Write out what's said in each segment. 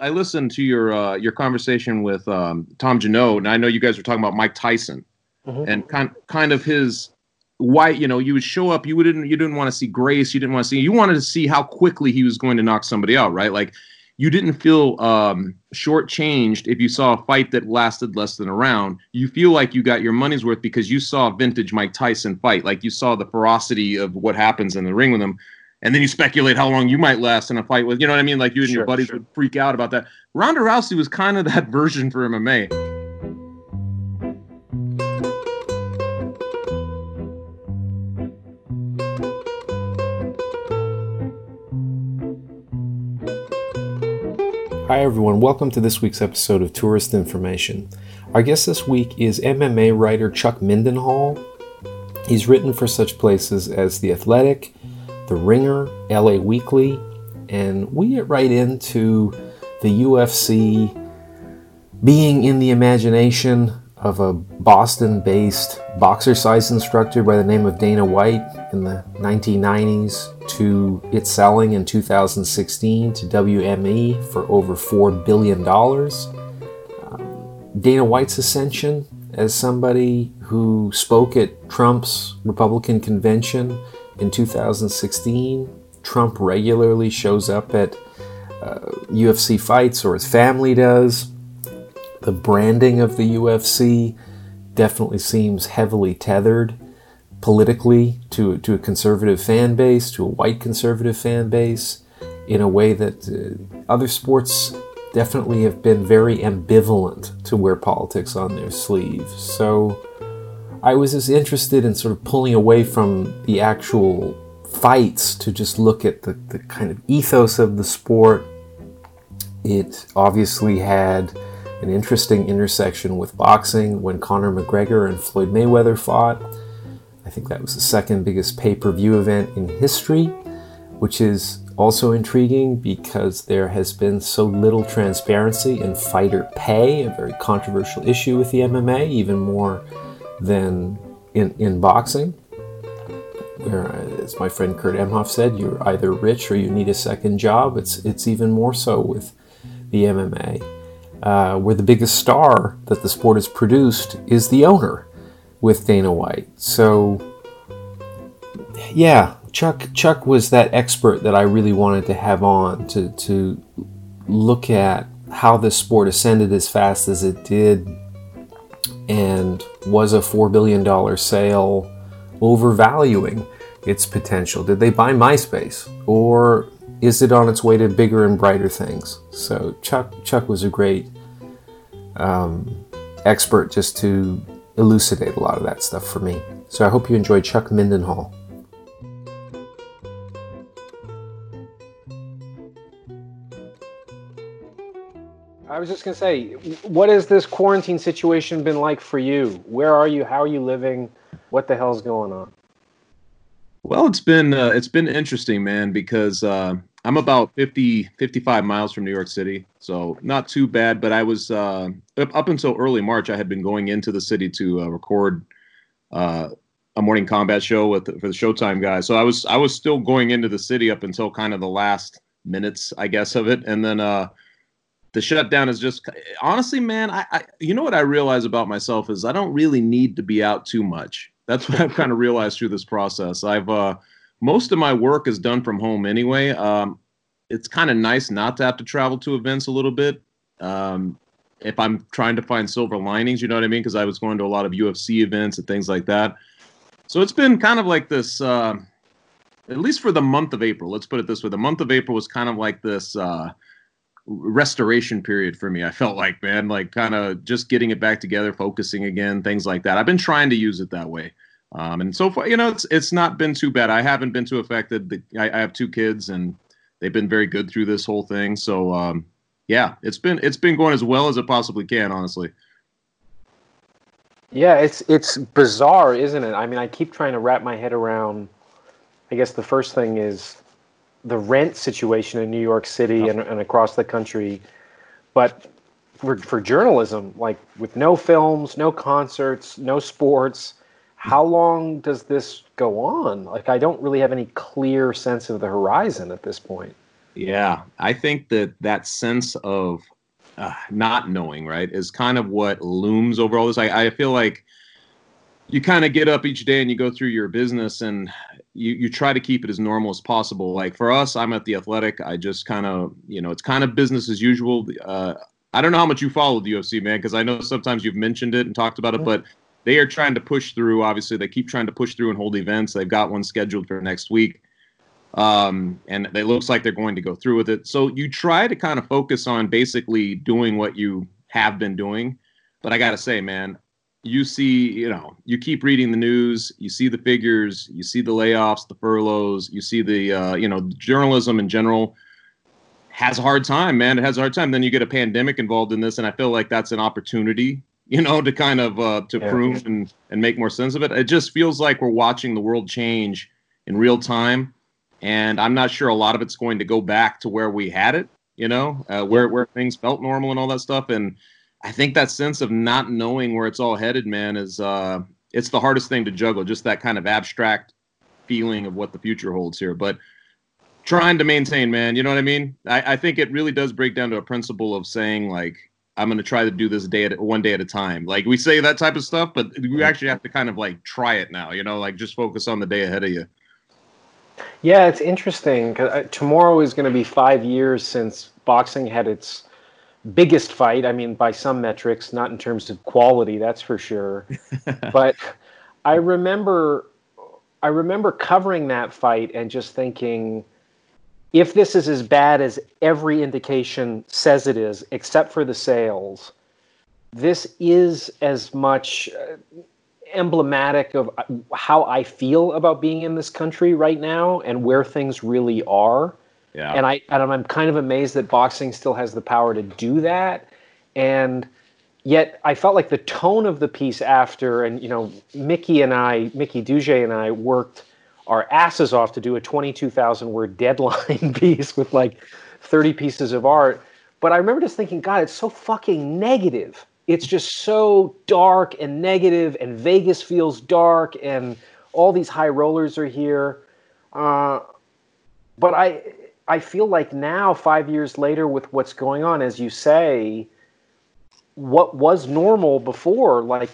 I listened to your uh, your conversation with um, Tom Junod, and I know you guys were talking about Mike Tyson mm-hmm. and kind kind of his why you know you would show up you wouldn't you didn't want to see grace you didn't want to see you wanted to see how quickly he was going to knock somebody out right like you didn't feel um, shortchanged if you saw a fight that lasted less than a round. You feel like you got your money's worth because you saw a vintage Mike Tyson fight. Like you saw the ferocity of what happens in the ring with him and then you speculate how long you might last in a fight with, you know what I mean? Like you and sure, your buddies sure. would freak out about that. Ronda Rousey was kind of that version for MMA. Hi, everyone. Welcome to this week's episode of Tourist Information. Our guest this week is MMA writer Chuck Mindenhall. He's written for such places as The Athletic, the Ringer, LA Weekly, and we get right into the UFC being in the imagination of a Boston based boxercise instructor by the name of Dana White in the 1990s to its selling in 2016 to WME for over $4 billion. Um, Dana White's ascension as somebody who spoke at Trump's Republican convention in 2016, Trump regularly shows up at uh, UFC fights, or his family does. The branding of the UFC definitely seems heavily tethered politically to, to a conservative fan base, to a white conservative fan base, in a way that uh, other sports definitely have been very ambivalent to wear politics on their sleeves. So I was as interested in sort of pulling away from the actual fights to just look at the, the kind of ethos of the sport. It obviously had an interesting intersection with boxing when Conor McGregor and Floyd Mayweather fought. I think that was the second biggest pay per view event in history, which is also intriguing because there has been so little transparency in fighter pay, a very controversial issue with the MMA, even more than in, in boxing, where, as my friend Kurt Emhoff said, you're either rich or you need a second job. It's, it's even more so with the MMA, uh, where the biggest star that the sport has produced is the owner with Dana White. So, yeah, Chuck Chuck was that expert that I really wanted to have on to to look at how this sport ascended as fast as it did and was a $4 billion sale overvaluing its potential? Did they buy MySpace? Or is it on its way to bigger and brighter things? So Chuck, Chuck was a great um, expert just to elucidate a lot of that stuff for me. So I hope you enjoyed Chuck Mindenhall. Was just going to say, what has this quarantine situation been like for you? Where are you? How are you living? What the hell's going on? Well, it's been uh, it's been interesting, man, because uh, I'm about 50 55 miles from New York City, so not too bad. But I was uh, up, up until early March, I had been going into the city to uh, record uh, a morning combat show with for the Showtime guys. So I was I was still going into the city up until kind of the last minutes, I guess, of it, and then uh, the shutdown is just honestly, man. I, I, you know what I realize about myself is I don't really need to be out too much. That's what I've kind of realized through this process. I've uh, most of my work is done from home anyway. Um, it's kind of nice not to have to travel to events a little bit. Um, if I'm trying to find silver linings, you know what I mean? Because I was going to a lot of UFC events and things like that. So it's been kind of like this, uh, at least for the month of April. Let's put it this way: the month of April was kind of like this. Uh, restoration period for me. I felt like, man, like kind of just getting it back together, focusing again, things like that. I've been trying to use it that way. Um, and so far, you know, it's it's not been too bad. I haven't been too affected. I, I have two kids, and they've been very good through this whole thing. So, um, yeah, it's been it's been going as well as it possibly can, honestly. Yeah, it's it's bizarre, isn't it? I mean, I keep trying to wrap my head around. I guess the first thing is the rent situation in New York City and, and across the country. But for, for journalism, like with no films, no concerts, no sports, how long does this go on? Like, I don't really have any clear sense of the horizon at this point. Yeah, I think that that sense of uh, not knowing, right, is kind of what looms over all this. I, I feel like you kind of get up each day and you go through your business and you, you try to keep it as normal as possible. Like for us, I'm at the athletic. I just kind of, you know, it's kind of business as usual. Uh, I don't know how much you follow the UFC, man, because I know sometimes you've mentioned it and talked about it, but they are trying to push through. Obviously, they keep trying to push through and hold events. They've got one scheduled for next week. Um, and it looks like they're going to go through with it. So you try to kind of focus on basically doing what you have been doing. But I got to say, man, you see, you know, you keep reading the news, you see the figures, you see the layoffs, the furloughs, you see the, uh, you know, journalism in general has a hard time, man. It has a hard time. Then you get a pandemic involved in this, and I feel like that's an opportunity, you know, to kind of uh, to yeah. prune and and make more sense of it. It just feels like we're watching the world change in real time, and I'm not sure a lot of it's going to go back to where we had it, you know, uh, where where things felt normal and all that stuff, and I think that sense of not knowing where it's all headed, man, is uh, it's the hardest thing to juggle. Just that kind of abstract feeling of what the future holds here, but trying to maintain, man. You know what I mean? I, I think it really does break down to a principle of saying like, I'm going to try to do this day at one day at a time. Like we say that type of stuff, but we actually have to kind of like try it now. You know, like just focus on the day ahead of you. Yeah, it's interesting because uh, tomorrow is going to be five years since boxing had its biggest fight. I mean, by some metrics, not in terms of quality, that's for sure. but I remember, I remember covering that fight and just thinking, if this is as bad as every indication says it is, except for the sales, this is as much uh, emblematic of uh, how I feel about being in this country right now and where things really are yeah. And I and I'm kind of amazed that boxing still has the power to do that. And yet I felt like the tone of the piece after, and you know, Mickey and I, Mickey Duzyj and I worked our asses off to do a 22,000 word deadline piece with like 30 pieces of art. But I remember just thinking, God, it's so fucking negative. It's just so dark and negative, and Vegas feels dark, and all these high rollers are here. Uh, but I, I feel like now, five years later, with what's going on, as you say, what was normal before, like,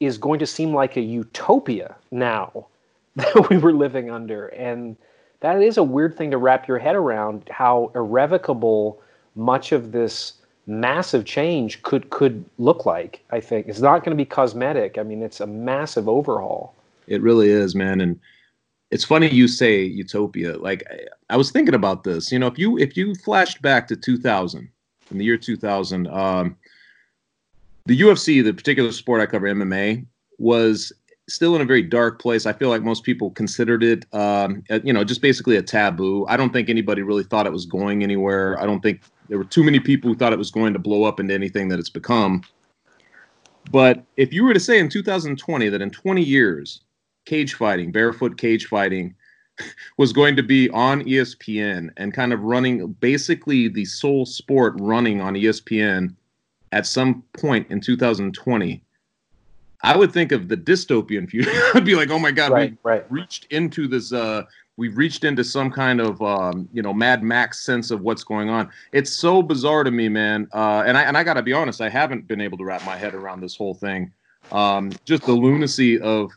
is going to seem like a utopia now that we were living under. And that is a weird thing to wrap your head around how irrevocable much of this massive change could could look like i think. It's not going to be cosmetic. I mean it's a massive overhaul. It really is man. And it's funny you say utopia. Like I, I was thinking about this. You know, if you if you flashed back to 2000, in the year 2000, um, the UFC, the particular sport I cover, MMA, was still in a very dark place. I feel like most people considered it, um, you know, just basically a taboo. I don't think anybody really thought it was going anywhere. I don't think there were too many people who thought it was going to blow up into anything that it's become. But if you were to say in 2020 that in 20 years cage fighting, barefoot cage fighting, was going to be on ESPN and kind of running basically the sole sport running on ESPN at some point in 2020. I would think of the dystopian future. I'd be like, oh my God, right, we right. reached into this, uh, we've reached into some kind of, um, you know, Mad Max sense of what's going on. It's so bizarre to me, man. Uh, and I, and I gotta be honest, I haven't been able to wrap my head around this whole thing. Um, just the lunacy of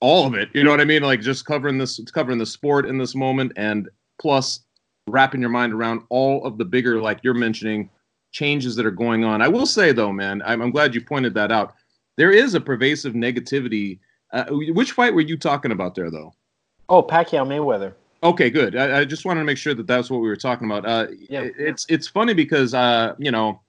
all of it. You know what I mean? Like just covering this, covering the sport in this moment, and plus wrapping your mind around all of the bigger, like you're mentioning, changes that are going on. I will say though, man, I'm, I'm glad you pointed that out. There is a pervasive negativity. Uh, which fight were you talking about there, though? Oh, Pacquiao Mayweather. Okay, good. I, I, just wanted to make sure that that's what we were talking about. Uh, yeah. It's it's funny because uh, you know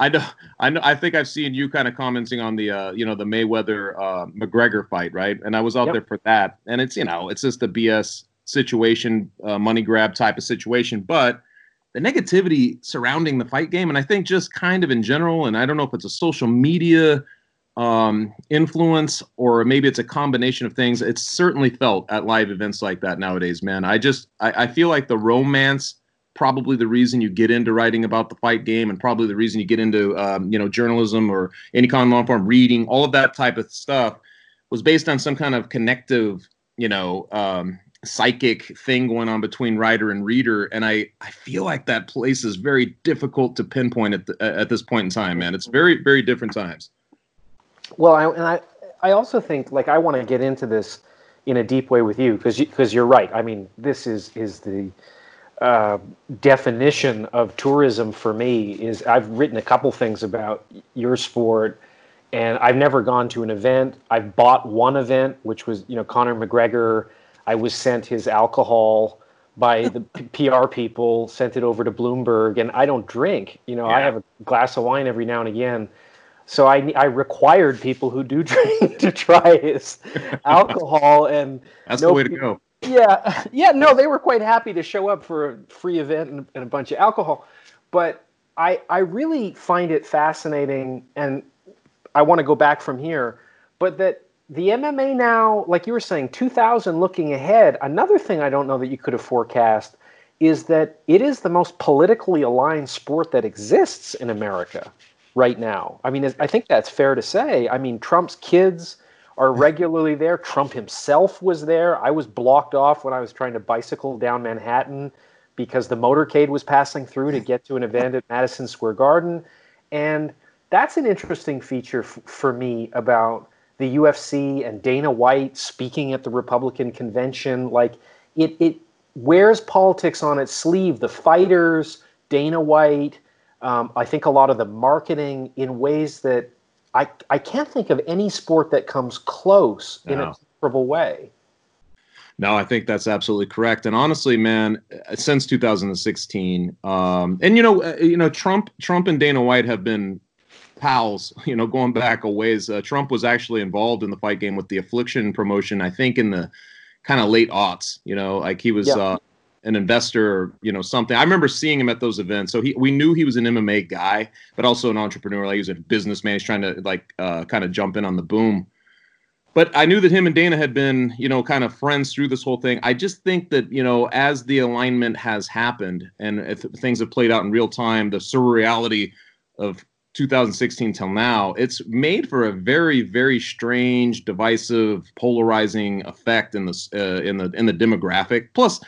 I know, I know. I think I've seen you kind of commenting on the, uh, you know, the Mayweather uh, McGregor fight, right? And I was out yep. there for that, and it's, you know, it's just a BS situation, uh, money grab type of situation. But the negativity surrounding the fight game, and I think just kind of in general, and I don't know if it's a social media um, influence or maybe it's a combination of things. It's certainly felt at live events like that nowadays, man. I just, I, I feel like the romance probably the reason you get into writing about the fight game and probably the reason you get into um, you know journalism or any kind of long form reading all of that type of stuff was based on some kind of connective you know um, psychic thing going on between writer and reader. And i i feel like that place is very difficult to pinpoint at the, at this point in time man. It's very very different times. Well I, and i i also think like i want to get into this in a deep way with you because because you, are right. I mean this is is the uh, definition of tourism for me is I've written a couple things about your sport, and I've never gone to an event. I've bought one event, which was you know Conor McGregor. I was sent his alcohol by the PR people, sent it over to Bloomberg, and I don't drink. You know, yeah. I have a glass of wine every now and again. So I, I required people who do drink to try his alcohol, and that's no, the way to go yeah, yeah, no, they were quite happy to show up for a free event and, and a bunch of alcohol, but I I really find it fascinating, and I want to go back from here, but that the MMA now, like you were saying, 2000 looking ahead. Another thing I don't know that you could have forecast is that it is the most politically aligned sport that exists in America right now. I mean, I think that's fair to say. I mean, Trump's kids are regularly there. Trump himself was there. I was blocked off when I was trying to bicycle down Manhattan because the motorcade was passing through to get to an event at Madison Square Garden. And that's an interesting feature f- for me about the UFC and Dana White speaking at the Republican convention. Like it, it wears politics on its sleeve. The fighters, Dana White, um, I think a lot of the marketing in ways that I, I can't think of any sport that comes close no. in a comparable way. No, I think that's absolutely correct. And honestly, man, since 2016, um, and you know, uh, you know, Trump, Trump and Dana White have been pals. You know, going back a ways. Uh, Trump was actually involved in the fight game with the Affliction promotion. I think in the kind of late aughts. You know, like he was yeah. uh, an investor or you know something. I remember seeing him at those events. So he we knew he was an MMA guy, but also an entrepreneur. Like he was a businessman. He's trying to like uh, kind of jump in on the boom. But I knew that him and Dana had been, you know, kind of friends through this whole thing. I just think that, you know, as the alignment has happened and things have played out in real time, the surreality of 2016 till now, it's made for a very, very strange, divisive, polarizing effect in the uh, in the in the demographic. Plus,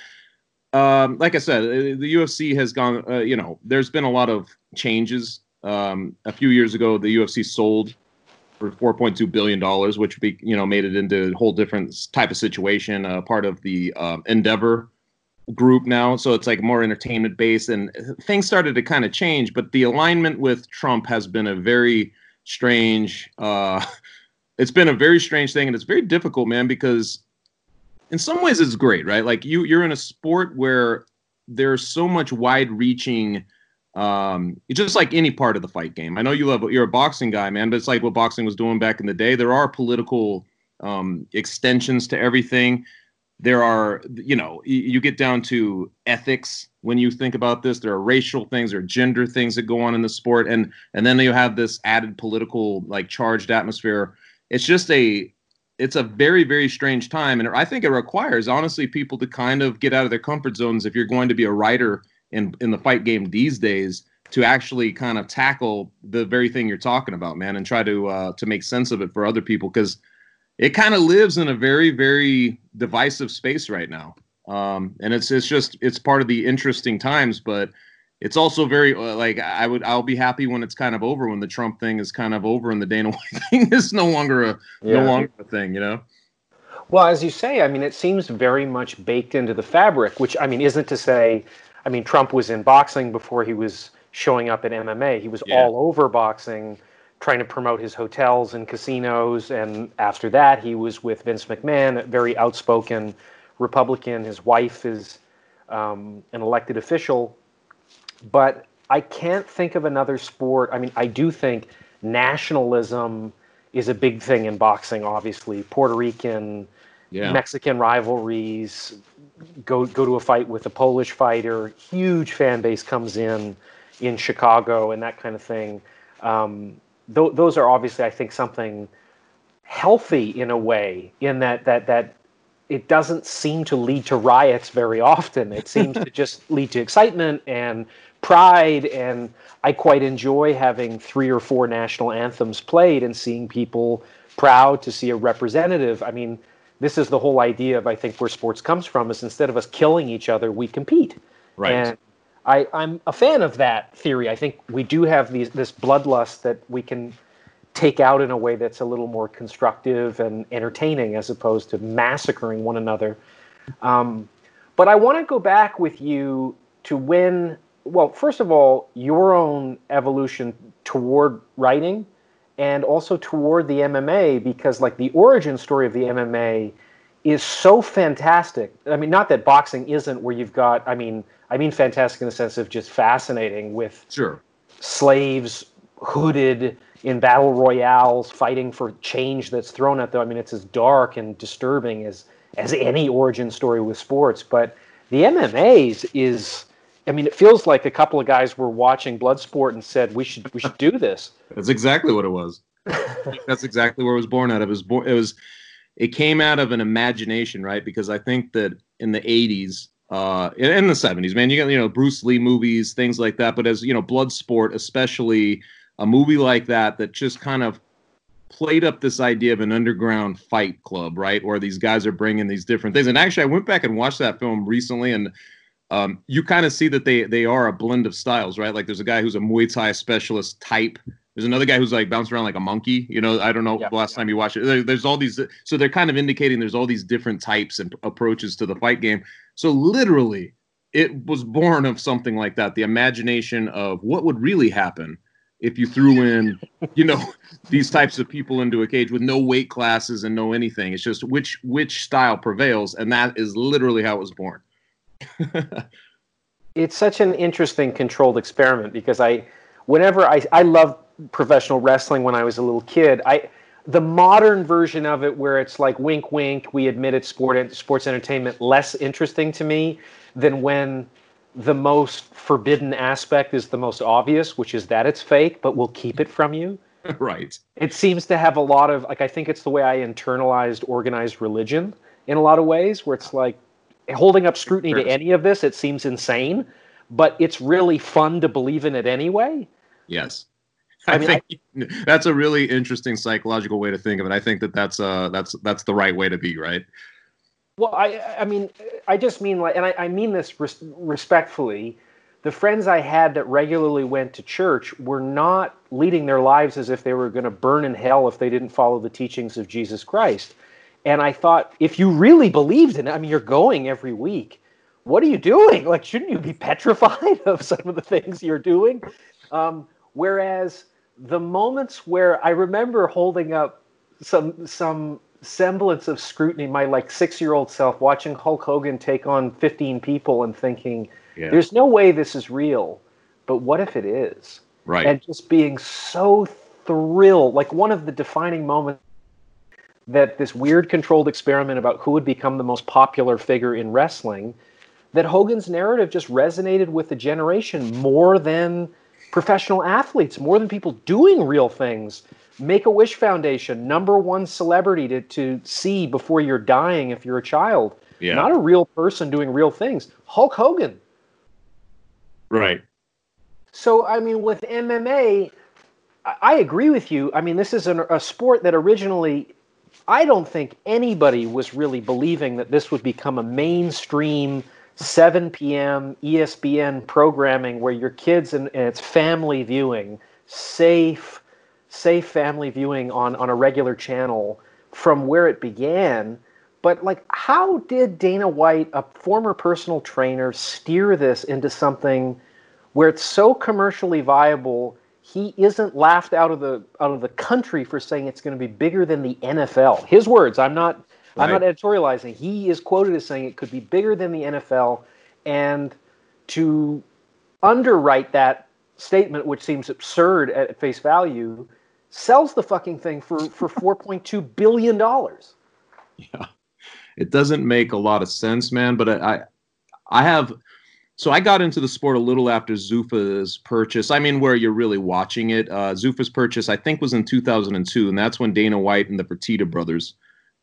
um, like I said, uh, the UFC has gone. Uh, you know, there's been a lot of changes. Um, a few years ago, the UFC sold for 4.2 billion dollars, which be, you know made it into a whole different type of situation. Uh, part of the um, Endeavor group now, so it's like more entertainment based, and things started to kind of change. But the alignment with Trump has been a very strange. Uh, it's been a very strange thing, and it's very difficult, man, because in some ways it's great, right? Like you you're in a sport where there's so much wide reaching um just like any part of the fight game. I know you love you're a boxing guy, man, but it's like what boxing was doing back in the day. There are political um extensions to everything. There are, you know, you get down to ethics when you think about this. There are racial things, are gender things that go on in the sport, and and then you have this added political, like charged atmosphere. It's just a it's a very very strange time. And i think it requires honestly people to kind of get out of their comfort zones if you're going to be a writer in in the fight game these days to actually kind of tackle the very thing you're talking about man and try to uh, to make sense of it for other people. Because it kind of lives in a very very divisive space right now. Um, and it's it's just it's part of the interesting times but it's also very uh, like I would I'll be happy when it's kind of over when the Trump thing is kind of over and the Dana White thing is no longer a yeah. no longer a thing, you know. Well, as you say, I mean, it seems very much baked into the fabric, which I mean isn't to say, I mean, Trump was in boxing before he was showing up at MMA. He was yeah. all over boxing, trying to promote his hotels and casinos, and after that, he was with Vince McMahon, a very outspoken Republican. His wife is um, an elected official but I can't think of another sport. I mean, I do think nationalism is a big thing in boxing. Obviously, Puerto Rican, yeah. Mexican rivalries. Go go to a fight with a Polish fighter. Huge fan base comes in in Chicago and that kind of thing. Um, th- those are obviously, I think, something healthy in a way. In that that that it doesn't seem to lead to riots very often. It seems to just lead to excitement and pride and I quite enjoy having three or four national anthems played and seeing people proud to see a representative. I mean, this is the whole idea of I think where sports comes from is instead of us killing each other, we compete. Right. And I, I'm a fan of that theory. I think we do have these this bloodlust that we can take out in a way that's a little more constructive and entertaining as opposed to massacring one another. Um, but I want to go back with you to when, well, first of all, your own evolution toward writing and also toward the MMA because, like, the origin story of the MMA is so fantastic. I mean, not that boxing isn't where you've got, I mean, I mean fantastic in the sense of just fascinating with sure slaves hooded in battle royales fighting for change that's thrown at them. I mean, it's as dark and disturbing as as any origin story with sports. But the MMA's is, I mean, it feels like a couple of guys were watching Bloodsport and said we should we should do this. That's exactly what it was. That's exactly where it was born out of. It was born. It was. It came out of an imagination, right? Because I think that in the '80s, uh, in the '70s, man, you got you know Bruce Lee movies, things like that. But as you know, Bloodsport, especially a movie like that, that just kind of played up this idea of an underground fight club, right? Where these guys are bringing these different things. And actually, I went back and watched that film recently, and um, you kind of see that they they are a blend of styles, right? Like there's a guy who's a Muay Thai specialist type. There's another guy who's like bouncing around like a monkey. You know, I don't know yeah, the last yeah. time you watched it. There, there's all these, so they're kind of indicating there's all these different types and approaches to the fight game. So literally, it was born of something like that. The imagination of what would really happen if you threw in, you know, these types of people into a cage with no weight classes and no anything. It's just which which style prevails, and that is literally how it was born. It's such an interesting controlled experiment because I, whenever I I love professional wrestling when I was a little kid. I the modern version of it where it's like wink wink we admit it's sport sports entertainment less interesting to me than when the most forbidden aspect is the most obvious, which is that it's fake, but we'll keep it from you. right. It seems to have a lot of like I think it's the way I internalized organized religion in a lot of ways, where it's like holding up scrutiny sure. to any of this, it seems insane, but it's really fun to believe in it anyway. Yes. I, I mean, think I, that's a really interesting psychological way to think of it. I think that that's uh that's that's the right way to be, right? Well, I, I mean, I just mean like, and I, I mean this res- respectfully. The friends I had that regularly went to church were not leading their lives as if they were going to burn in hell if they didn't follow the teachings of Jesus Christ. And I thought, if you really believed in it, I mean, you're going every week. What are you doing? Like, shouldn't you be petrified of some of the things you're doing? Um, whereas the moments where I remember holding up some some semblance of scrutiny, my like six year old self watching Hulk Hogan take on 15 people and thinking, yeah. there's no way this is real, but what if it is? Right. And just being so thrilled, like one of the defining moments that this weird controlled experiment about who would become the most popular figure in wrestling, that Hogan's narrative just resonated with the generation more than professional athletes, more than people doing real things. Make a Wish Foundation, number one celebrity to, to see before you're dying if you're a child. Yeah. Not a real person doing real things. Hulk Hogan. Right. So, I mean, with MMA, I agree with you. I mean, this is an, a sport that originally, I don't think anybody was really believing that this would become a mainstream 7 p.m. ESPN programming where your kids and, and it's family viewing, safe safe family viewing on on a regular channel from where it began but like how did dana white a former personal trainer steer this into something where it's so commercially viable he isn't laughed out of the out of the country for saying it's going to be bigger than the NFL his words i'm not right. i'm not editorializing he is quoted as saying it could be bigger than the NFL and to underwrite that statement which seems absurd at face value sells the fucking thing for for 4.2 billion dollars. Yeah. It doesn't make a lot of sense, man, but I I have so I got into the sport a little after Zuffa's purchase. I mean, where you're really watching it. Uh, Zuffa's purchase, I think, was in 2002, and that's when Dana White and the Fertitta brothers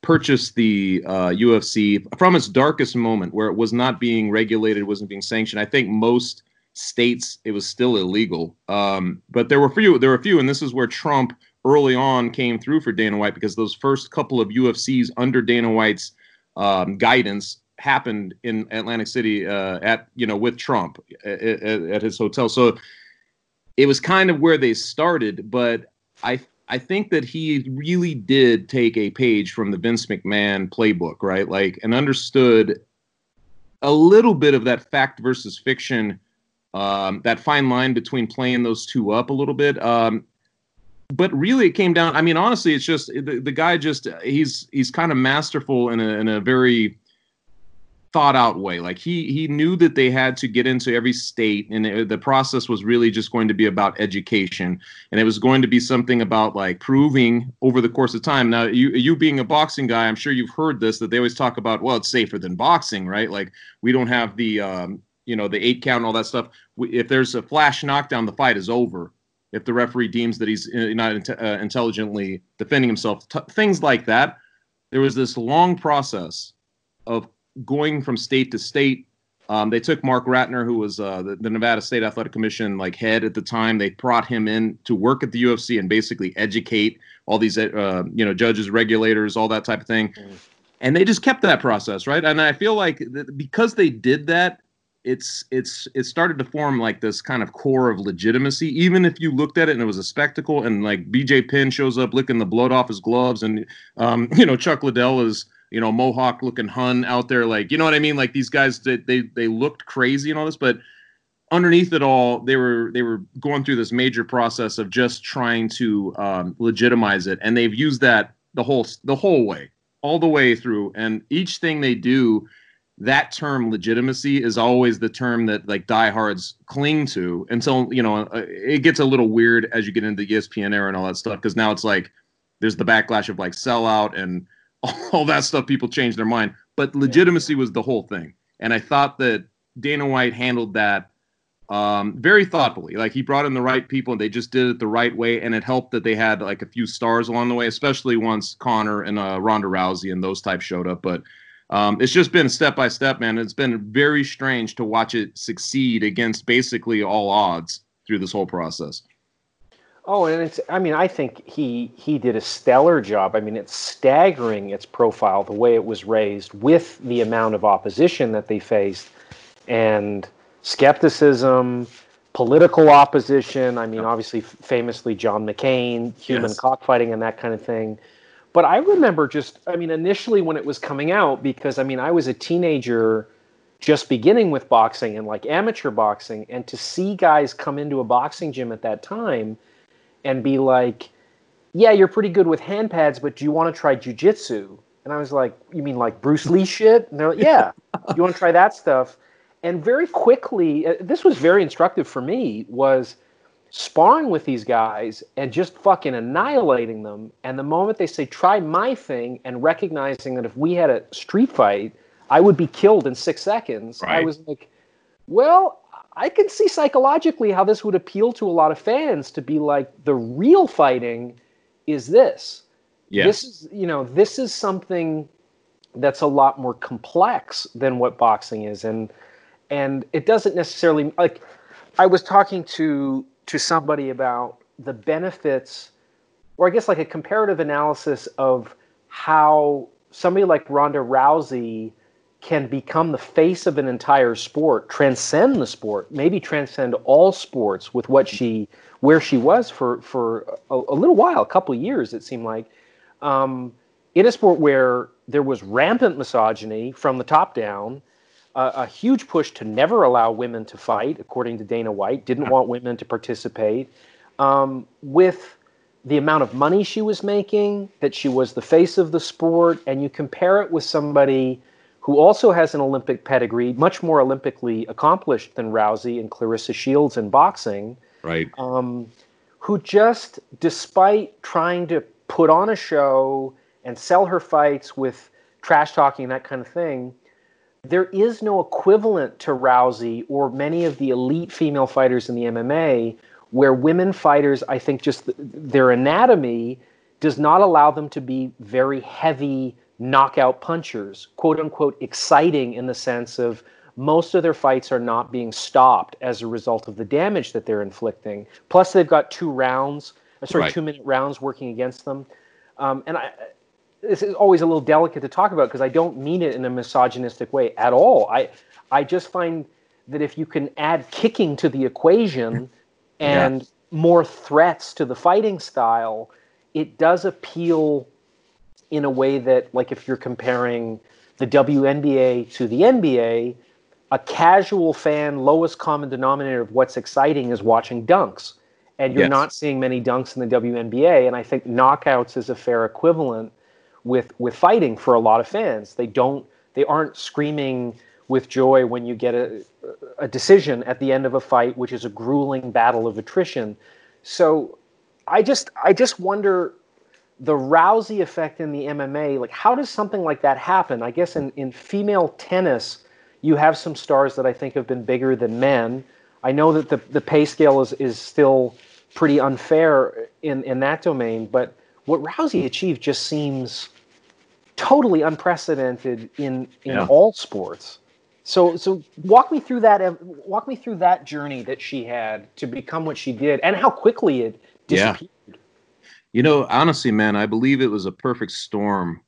purchased the uh, UFC from its darkest moment, where it was not being regulated, wasn't being sanctioned. I think most states it was still illegal. Um, but there were few. There were few, and this is where Trump early on came through for Dana White because those first couple of UFCs under Dana White's um, guidance happened in Atlantic City uh, at you know with Trump at, at, his hotel. So it was kind of where they started, but I I think that he really did take a page from the Vince McMahon playbook, right? Like and understood a little bit of that fact versus fiction, um, that fine line between playing those two up a little bit. Um, but really, it came down. I mean, honestly, it's just the, the guy just he's he's kind of masterful in a in a very thought out way. Like he he knew that they had to get into every state, and it, the process was really just going to be about education, and it was going to be something about like proving over the course of time. Now, you you being a boxing guy, I'm sure you've heard this that they always talk about. Well, it's safer than boxing, right? Like we don't have the um, you know the eight count and all that stuff. If there's a flash knockdown, the fight is over. If the referee deems that he's uh, not uh, intelligently defending himself, t- things like that. There was this long process of going from state to state. Um, they took Marc Ratner, who was uh, the, the, Nevada State Athletic Commission like head at the time. They brought him in to work at the UFC and basically educate all these uh, you know judges, regulators, all that type of thing. Mm. And they just kept that process, right? And I feel like th- because they did that, it's it's it started to form like this kind of core of legitimacy. Even if you looked at it and it was a spectacle, and like BJ Penn shows up licking the blood off his gloves, and um, you know Chuck Liddell is you know, Mohawk looking Hun out there, like you know what I mean? Like these guys, they they, they looked crazy and all this, but underneath it all, they were they were going through this major process of just trying to um, legitimize it, and they've used that the whole the whole way, all the way through, and each thing they do. That term legitimacy is always the term that like diehards cling to until you know uh, it gets a little weird as you get into the ESPN era and all that stuff because now it's like there's the backlash of like sellout and all that stuff, people change their mind. But legitimacy was the whole thing. And I thought that Dana White handled that um, very thoughtfully. Like he brought in the right people and they just did it the right way. And it helped that they had like a few stars along the way, especially once Conor and uh, Ronda Rousey and those types showed up. But um, it's just been step by step, man. It's been very strange to watch it succeed against basically all odds through this whole process. Oh, and it's I mean, I think he he did a stellar job. I mean, it's staggering its profile the way it was raised with the amount of opposition that they faced and skepticism, political opposition. I mean, obviously famously John McCain, human yes. cockfighting and that kind of thing. But I remember just I mean, initially when it was coming out because I mean, I was a teenager just beginning with boxing and like amateur boxing and to see guys come into a boxing gym at that time and be like, "Yeah, you're pretty good with hand pads, but do you want to try jujitsu?" And I was like, "You mean like Bruce Lee shit?" And they're like, "Yeah, you want to try that stuff?" And very quickly, uh, this was very instructive for me. Was sparring with these guys and just fucking annihilating them. And the moment they say, try my thing, and recognizing that if we had a street fight, I would be killed in six seconds, right. I was like, well, I can see psychologically how this would appeal to a lot of fans to be like the real fighting is this. Yes. This is you know this is something that's a lot more complex than what boxing is and and it doesn't necessarily like I was talking to to somebody about the benefits or I guess like a comparative analysis of how somebody like Ronda Rousey can become the face of an entire sport, transcend the sport, maybe transcend all sports with what she, where she was for for a, a little while, a couple of years it seemed like, um, in a sport where there was rampant misogyny from the top down, uh, a huge push to never allow women to fight, according to Dana White, didn't want women to participate, um, with the amount of money she was making, that she was the face of the sport, and you compare it with somebody who also has an Olympic pedigree, much more Olympically accomplished than Rousey and Claressa Shields in boxing. Right. Um, who just, despite trying to put on a show and sell her fights with trash talking and that kind of thing, there is no equivalent to Rousey or many of the elite female fighters in the MMA where women fighters, I think, just their anatomy does not allow them to be very heavy knockout punchers, quote unquote, exciting in the sense of most of their fights are not being stopped as a result of the damage that they're inflicting. Plus, they've got two rounds. sorry, Right. two minute rounds working against them. Um, and I, this is always a little delicate to talk about because I don't mean it in a misogynistic way at all. I, I just find that if you can add kicking to the equation and more threats to the fighting style, it does appeal in a way that, like, if you're comparing the WNBA to the NBA, a casual fan, lowest common denominator of what's exciting is watching dunks. And you're Yes. not seeing many dunks in the WNBA. And I think knockouts is a fair equivalent with with fighting for a lot of fans. They don't they aren't screaming with joy when you get a a decision at the end of a fight, which is a grueling battle of attrition. So I just I just wonder the Rousey effect in the MMA, like how does something like that happen? I guess in, in female tennis, you have some stars that I think have been bigger than men. I know that the, the pay scale is, is still pretty unfair in, in that domain, but what Rousey achieved just seems totally unprecedented in, in Yeah. all sports. So so walk me through that walk me through that journey that she had to become what she did and how quickly it Yeah. You know, honestly, man, I believe it was a perfect storm,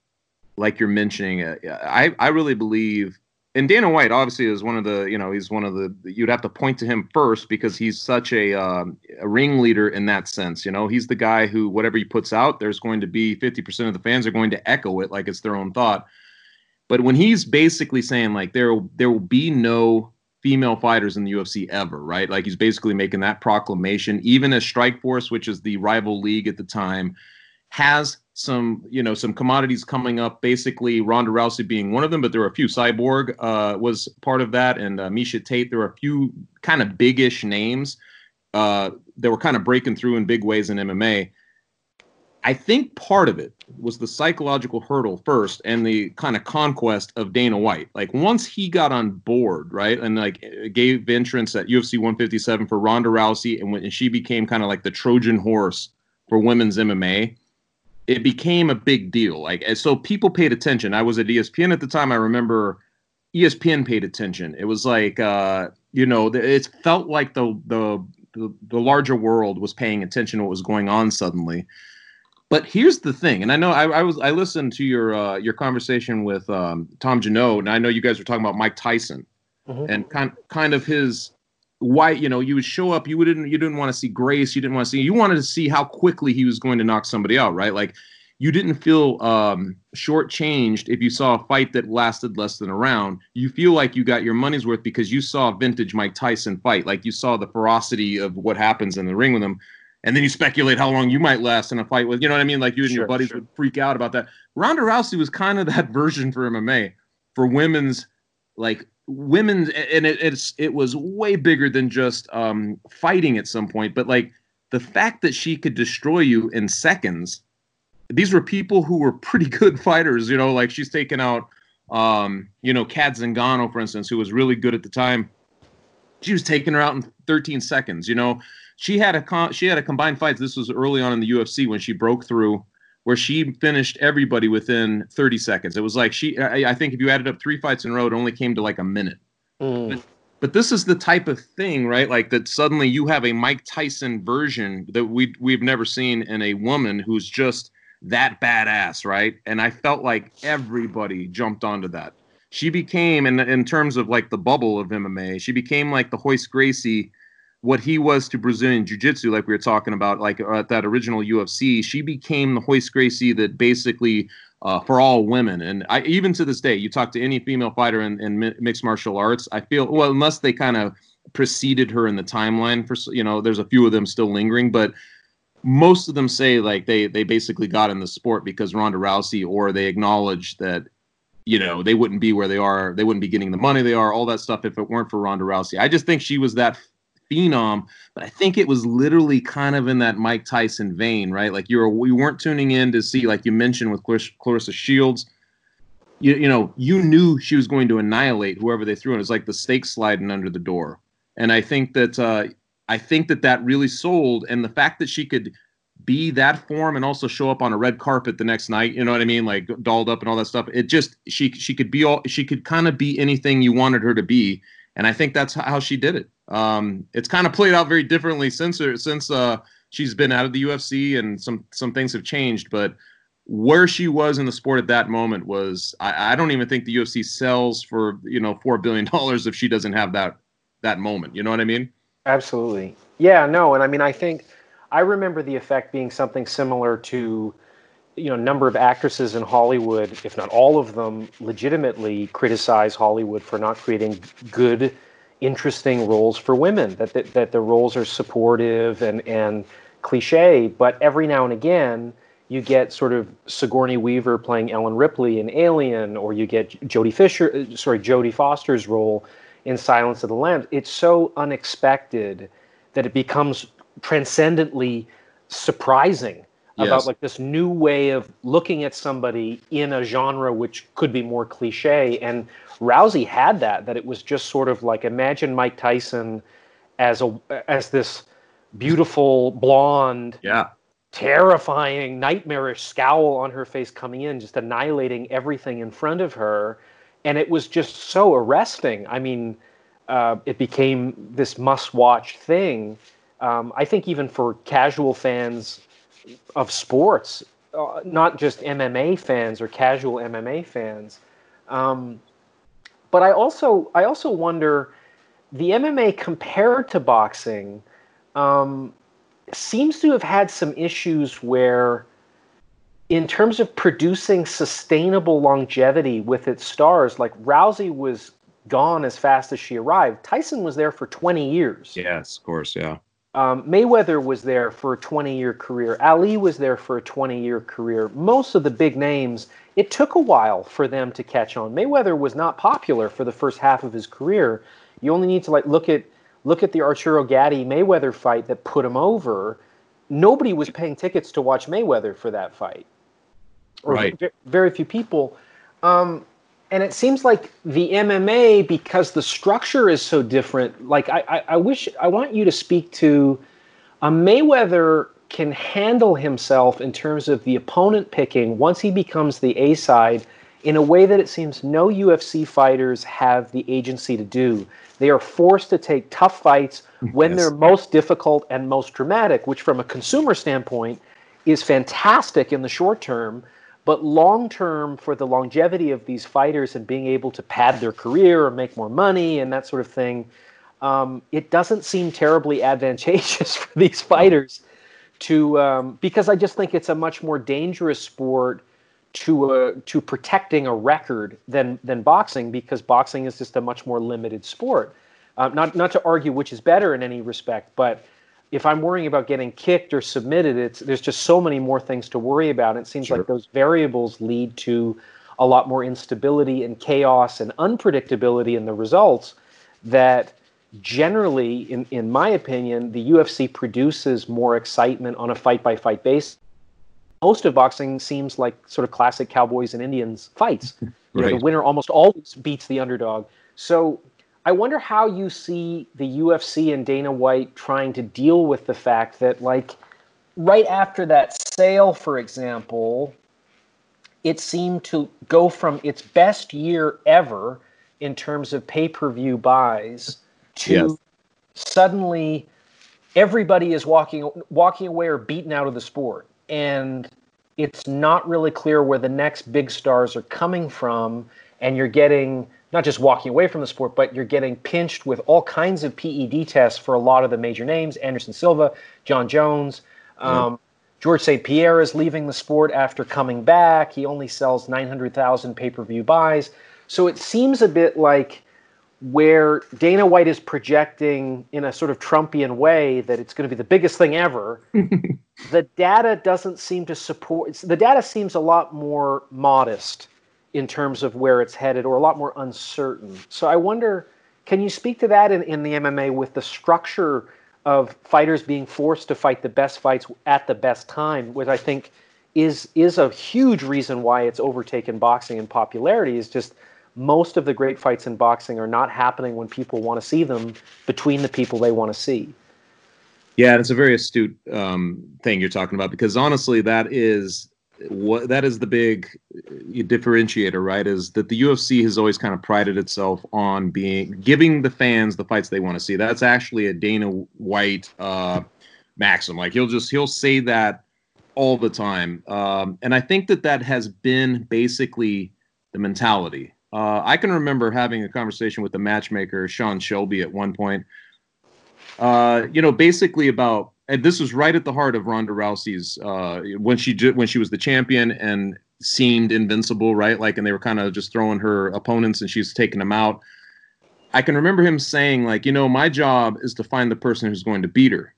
like you're mentioning. Uh, I I really believe, and Dana White obviously is one of the, you know, he's one of the. You'd have to point to him first because he's such a um, a ringleader in that sense. You know, he's the guy who whatever he puts out, there's going to be 50% of the fans are going to echo it like it's their own thought. But when he's basically saying like there there will be no female fighters in the UFC ever, right? Like he's basically making that proclamation, even as Strikeforce, which is the rival league at the time, has some, you know, some commodities coming up. Basically, Ronda Rousey being one of them, but there were a few. Cyborg uh, was part of that, and uh, Miesha Tate. There were a few kind of biggish names uh, that were kind of breaking through in big ways in MMA. I think part of it was the psychological hurdle first and the kind of conquest of Dana White. Like once he got on board, right, and like gave entrance at UFC 157 for Ronda Rousey, and when and she became kind of like the Trojan horse for women's MMA, it became a big deal. Like so people paid attention. I was at ESPN at the time. I remember ESPN paid attention. It was like uh, you know, it felt like the the, the larger world was paying attention to what was going on suddenly. But here's the thing, and I know I, I was I listened to your uh, your conversation with um, Tom Junod, and I know you guys were talking about Mike Tyson Mhm. and kind kind of his why you know you would show up you didn't you didn't want to see grace you didn't want to see you wanted to see how quickly he was going to knock somebody out right? Like you didn't feel um shortchanged if you saw a fight that lasted less than a round. You feel like you got your money's worth because you saw a vintage Mike Tyson fight like you saw the ferocity of what happens in the ring with him and then you speculate how long you might last in a fight with you know what I mean? Like you and your buddies sure. would freak out about that. Ronda Rousey was kind of that version for MMA for women's like women's and it, it's it was way bigger than just um fighting at some point but like the fact that she could destroy you in seconds these were people who were pretty good fighters you know? Like she's taken out um you know Cat Zingano for instance who was really good at the time. She was taking her out in 13 seconds you know she had a con- she had a combined fight this was early on in the UFC when she broke through where she finished everybody within 30 seconds. It was like she, I, I think if you added up three fights in a row, it only came to like a minute. Mm. But this is the type of thing, right? Like that suddenly you have a Mike Tyson version that we we've never seen in a woman who's just that badass, right? And I felt like everybody jumped onto that. She became, in in terms of like the bubble of MMA, she became like the Royce Gracie what he was to Brazilian Jiu Jitsu, like we were talking about, like uh, at that original UFC, she became the Royce Gracie that basically uh, for all women. And I even to this day, you talk to any female fighter in, in mi- mixed martial arts, I feel well, unless they kind of preceded her in the timeline for you know, there's a few of them still lingering, but most of them say like they they basically got in the sport because Ronda Rousey, or they acknowledge that you know they wouldn't be where they are, they wouldn't be getting the money they are, all that stuff if it weren't for Ronda Rousey. I just think she was that phenom, but I think it was literally kind of in that Mike Tyson vein, right? Like you were we weren't tuning in to see, like you mentioned with Clar- Claressa Shields. You, you know, you knew she was going to annihilate whoever they threw in. It was like the stake sliding under the door. And I think that uh, I think that that really sold, and the fact that she could be that form and also show up on a red carpet the next night, you know what I mean, like dolled up and all that stuff. It just she she could be all she could kind of be anything you wanted her to be, and I think that's how she did it. Um, it's kind of played out very differently since since uh, she's been out of the UFC and some some things have changed, but where she was in the sport at that moment was I, I don't even think the UFC sells for you know four billion dollars if she doesn't have that that moment. You know what I mean? Absolutely. Yeah. No. And I mean, I think I remember the effect being something similar to you know, number of actresses in Hollywood, if not all of them, legitimately criticize Hollywood for not creating good, interesting roles for women. That that, that the roles are supportive and and cliche, but every now and again you get sort of Sigourney Weaver playing Ellen Ripley in Alien, or you get Jodie Fisher, uh, sorry, Jodie Foster's role in Silence of the Lambs. It's so unexpected that it becomes transcendently surprising yes. about like this new way of looking at somebody in a genre which could be more cliche and Rousey had that that it was just sort of like imagine Mike Tyson as a as this beautiful blonde yeah. terrifying nightmarish scowl on her face coming in just annihilating everything in front of her. And it was just so arresting. I mean uh, it became this must watch thing. Um, i think even for casual fans of sports, uh, not just MMA fans or casual MMA fans. Um, but I also I also wonder the MMA compared to boxing um, seems to have had some issues where in terms of producing sustainable longevity with its stars like Rousey was gone as fast as she arrived. Tyson was there for 20 years. Yes of course yeah um, Mayweather was there for a 20 year career. Ali was there for a 20 year career. Most of the big names, it took a while for them to catch on. Mayweather was not popular for the first half of his career. You only need to like look at look at the Arturo Gatti Mayweather fight that put him over. Nobody was paying tickets to watch Mayweather for that fight. Or right. Very few people. Um, and it seems like the MMA, because the structure is so different, like I, I, I wish I want you to speak to a Mayweather can handle himself in terms of the opponent picking once he becomes the A side in a way that it seems no UFC fighters have the agency to do. They are forced to take tough fights when yes. they're most difficult and most dramatic, which from a consumer standpoint is fantastic in the short term but long term, for the longevity of these fighters and being able to pad their career or make more money and that sort of thing, um, it doesn't seem terribly advantageous for these fighters to um, because I just think it's a much more dangerous sport to uh, to protecting a record than than boxing because boxing is just a much more limited sport. Uh, not not to argue which is better in any respect, but if I'm worrying about getting kicked or submitted, it's there's just so many more things to worry about. It seems sure. like those variables lead to a lot more instability and chaos and unpredictability in the results that generally in, in my opinion the ufc produces more excitement on a fight by fight basis most of boxing seems like sort of classic cowboys and indians fights right. you know, the winner almost always beats the underdog so I wonder how you see the UFC and Dana White trying to deal with the fact that, like, right after that sale, for example, it seemed to go from its best year ever in terms of pay per view buys to yes. suddenly everybody is walking walking away or beaten out of the sport, and it's not really clear where the next big stars are coming from, and you're getting not just walking away from the sport, but you're getting pinched with all kinds of PED tests for a lot of the major names Anderson Silva, Jon Jones. Um, George St. Pierre is leaving the sport after coming back. He only sells 900,000 pay per view buys. So it seems a bit like where Dana White is projecting in a sort of Trumpian way that it's going to be the biggest thing ever. the data doesn't seem to support, the data seems a lot more modest in terms of where it's headed or a lot more uncertain. So I wonder, can you speak to that in, in the MMA with the structure of fighters being forced to fight the best fights at the best time, which I think is is a huge reason why it's overtaken boxing in popularity is just most of the great fights in boxing are not happening when people want to see them between the people they want to see. Yeah, it's a very astute um, thing you're talking about because honestly, that is what that is the big uh, differentiator, right? Is that the UFC has always kind of prided itself on being giving the fans the fights they want to see. That's actually a Dana White uh, Maxim. Like he'll just he'll say that all the time, um, and I think that that has been basically the mentality. Uh, I can remember having a conversation with the matchmaker Sean Shelby at one point. Uh, you know, basically about and this was right at the heart of Ronda Rousey's uh, when she when she was the champion and seemed invincible, right? Like, and they were kind of just throwing her opponents and she's taking them out. I can remember him saying, like, you know, my job is to find the person who's going to beat her,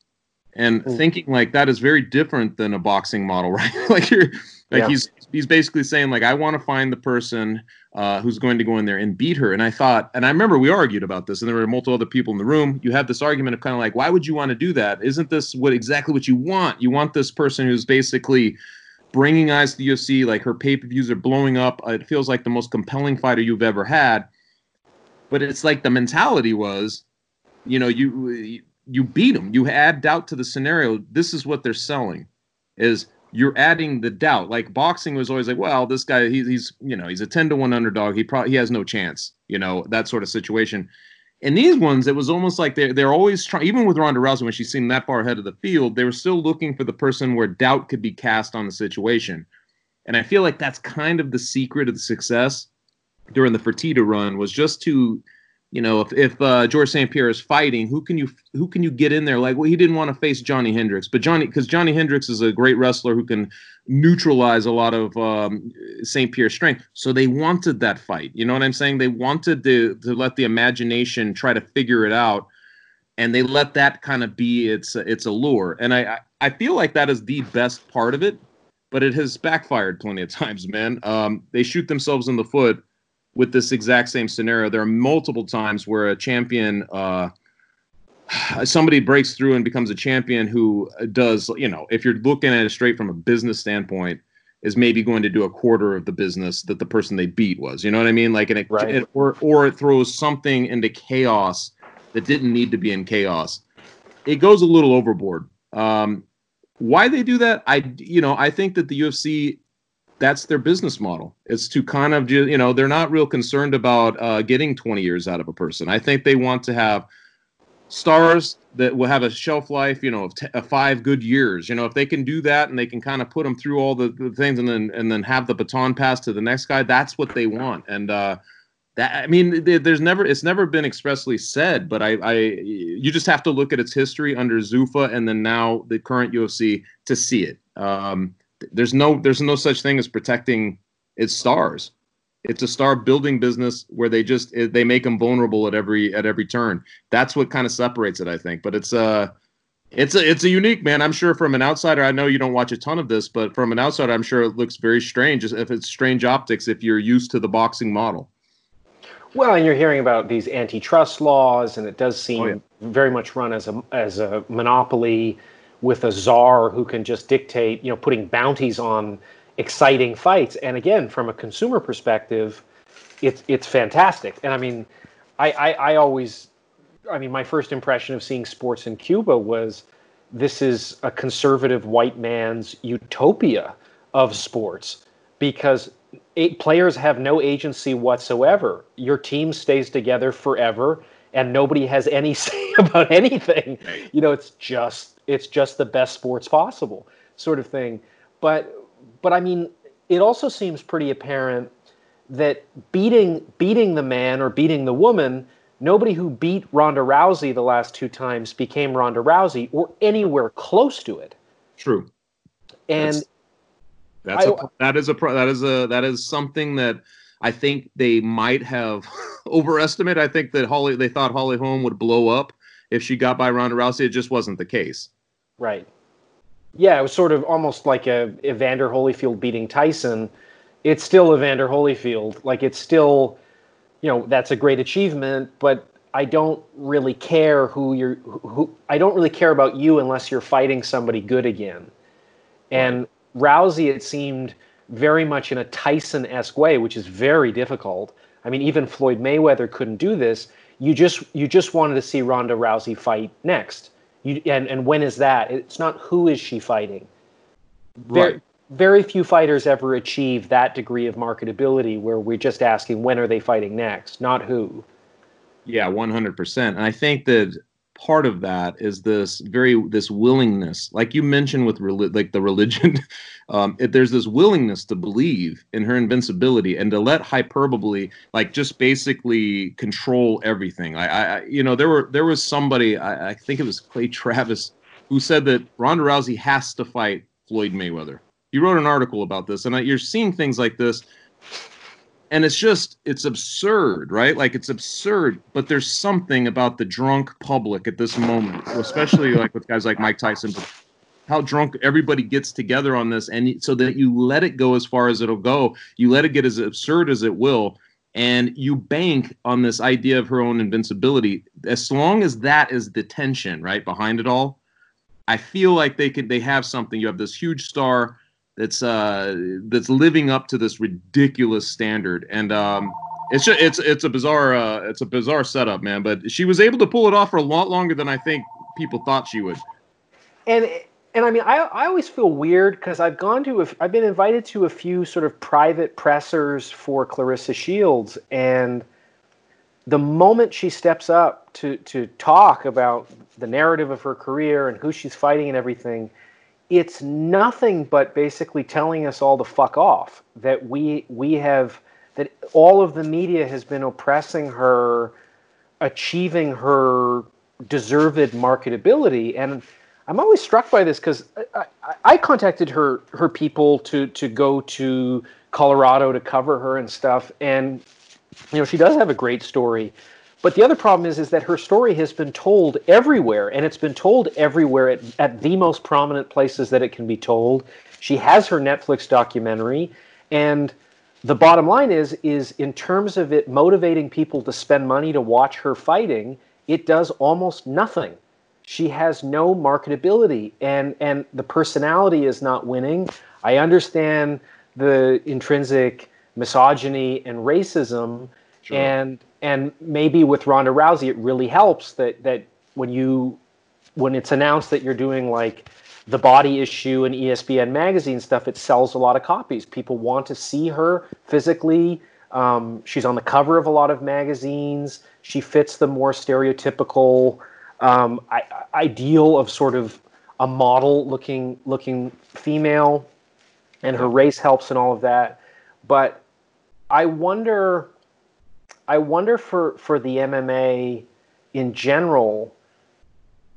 and mm. thinking like that is very different than a boxing model, right? like you're like yeah. he's he's basically saying like I want to find the person uh, who's going to go in there and beat her. And I thought, and I remember we argued about this, and there were multiple other people in the room. You have this argument of kind of like, why would you want to do that? Isn't this what exactly what you want? You want this person who's basically bringing eyes to the UFC. Like her pay per views are blowing up. It feels like the most compelling fighter you've ever had. But it's like the mentality was, you know, you you beat them. You add doubt to the scenario. This is what they're selling, is you're adding the doubt. Like boxing was always like, well, this guy, he, he's you know, he's a ten to one underdog. He probably he has no chance. You know that sort of situation. And these ones, it was almost like they're they're always trying. Even with Ronda Rousey, when she seemed that far ahead of the field, they were still looking for the person where doubt could be cast on the situation. And I feel like that's kind of the secret of the success during the Fertitta run was just to you know, if if uh, George St. Pierre is fighting, who can you who can you get in there? Like, well, he didn't want to face Johny Hendricks, but Johny because Johny Hendricks is a great wrestler who can neutralize a lot of um, St. Pierre's strength. So they wanted that fight. You know what I'm saying? They wanted to to let the imagination try to figure it out, and they let that kind of be its its allure. And I I feel like that is the best part of it, but it has backfired plenty of times, man. Um, they shoot themselves in the foot with this exact same scenario. There are multiple times where a champion, uh, somebody breaks through and becomes a champion who does, you know, if you're looking at it straight from a business standpoint, is maybe going to do a quarter of the business that the person they beat was. You know what I mean? Like, and it, right. it or or it throws something into chaos that didn't need to be in chaos. It goes a little overboard. Um, why they do that, I you know, I think that the UFC that's their business model. It's to kind of you know they're not real concerned about uh, getting 20 years out of a person. I think they want to have stars that will have a shelf life, you know, of t- five good years. You know, if they can do that and they can kind of put them through all the, the, things and then and then have the baton pass to the next guy, that's what they want. And uh, that I mean, there's never it's never been expressly said, but I, I you just have to look at its history under Zuffa and then now the current UFC to see it. Um, there's no there's no such thing as protecting its stars. It's a star building business where they just they make them vulnerable at every at every turn. That's what kind of separates it, I think. But it's a uh, it's a it's a unique man. I'm sure from an outsider, I know you don't watch a ton of this, but from an outsider, I'm sure it looks very strange. If it's strange optics, if you're used to the boxing model. Well, and you're hearing about these antitrust laws, and it does seem oh, yeah. very much run as a as a monopoly with a czar who can just dictate, you know, putting bounties on exciting fights. And again, from a consumer perspective, it's it's fantastic. And I mean, I, I, I always, I mean, my first impression of seeing sports in Cuba was this is a conservative white man's utopia of sports because eight players have no agency whatsoever. Your team stays together forever and nobody has any say about anything. You know, it's just it's just the best sports possible sort of thing. But but I mean, it also seems pretty apparent that beating beating the man or beating the woman, nobody who beat Ronda Rousey the last two times became Ronda Rousey or anywhere close to it. True. And that's, that's I, a, that is a that is a that is something that I think they might have overestimated. I think that Holly they thought Holly Holm would blow up if she got by Ronda Rousey. It just wasn't the case. Right. Yeah, it was sort of almost like a Evander Holyfield beating Tyson. It's still Evander Holyfield. Like it's still, you know, that's a great achievement, but I don't really care who you're who I don't really care about you unless you're fighting somebody good again. And Rousey, it seemed very much in a Tyson esque way, which is very difficult. I mean, even Floyd Mayweather couldn't do this. You just you just wanted to see Ronda Rousey fight next. You, and, and when is that? It's not who is she fighting. Very, right. very few fighters ever achieve that degree of marketability where we're just asking when are they fighting next, not who. Yeah, 100%. And I think that part of that is this very this willingness like you mentioned with reli- like the religion um it, there's this willingness to believe in her invincibility and to let hyperbole like just basically control everything. I i you know there were there was somebody i, I think it was clay travis who said that ronda rousey has to fight floyd mayweather. He wrote an article about this and I, you're seeing things like this and it's just it's absurd right? Like it's absurd but there's something about the drunk public at this moment especially like with guys like mike tyson how drunk everybody gets together on this and so that you let it go as far as it'll go you let it get as absurd as it will and you bank on this idea of her own invincibility. As long as that is the tension right behind it all i feel like they could they have something. You have this huge star that's uh that's living up to this ridiculous standard. And um it's just, it's it's a bizarre uh, it's a bizarre setup man but she was able to pull it off for a lot longer than i think people thought she would. And and i mean i, I always feel weird because i've gone to a, i've been invited to a few sort of private pressers for claressa shields and the moment she steps up to to talk about the narrative of her career and who she's fighting and everything it's nothing but basically telling us all to fuck off that we we have that all of the media has been oppressing her achieving her deserved marketability. And i'm always struck by this because I, I, I, contacted her her people to to go to colorado to cover her and stuff. And you know she does have a great story but the other problem is, is that her story has been told everywhere, and it's been told everywhere at, at the most prominent places that it can be told. She has her Netflix documentary, and the bottom line is, is in terms of it motivating people to spend money to watch her fighting, it does almost nothing. She has no marketability, and and the personality is not winning. I understand the intrinsic misogyny and racism, sure. and and maybe with Ronda Rousey, it really helps that that when you when it's announced that you're doing like the body issue and ESPN magazine stuff, it sells a lot of copies. People want to see her physically. Um, she's on the cover of a lot of magazines. She fits the more stereotypical um, I, ideal of sort of a model looking looking female, and her race helps and all of that. But I wonder I wonder for for the MMA in general,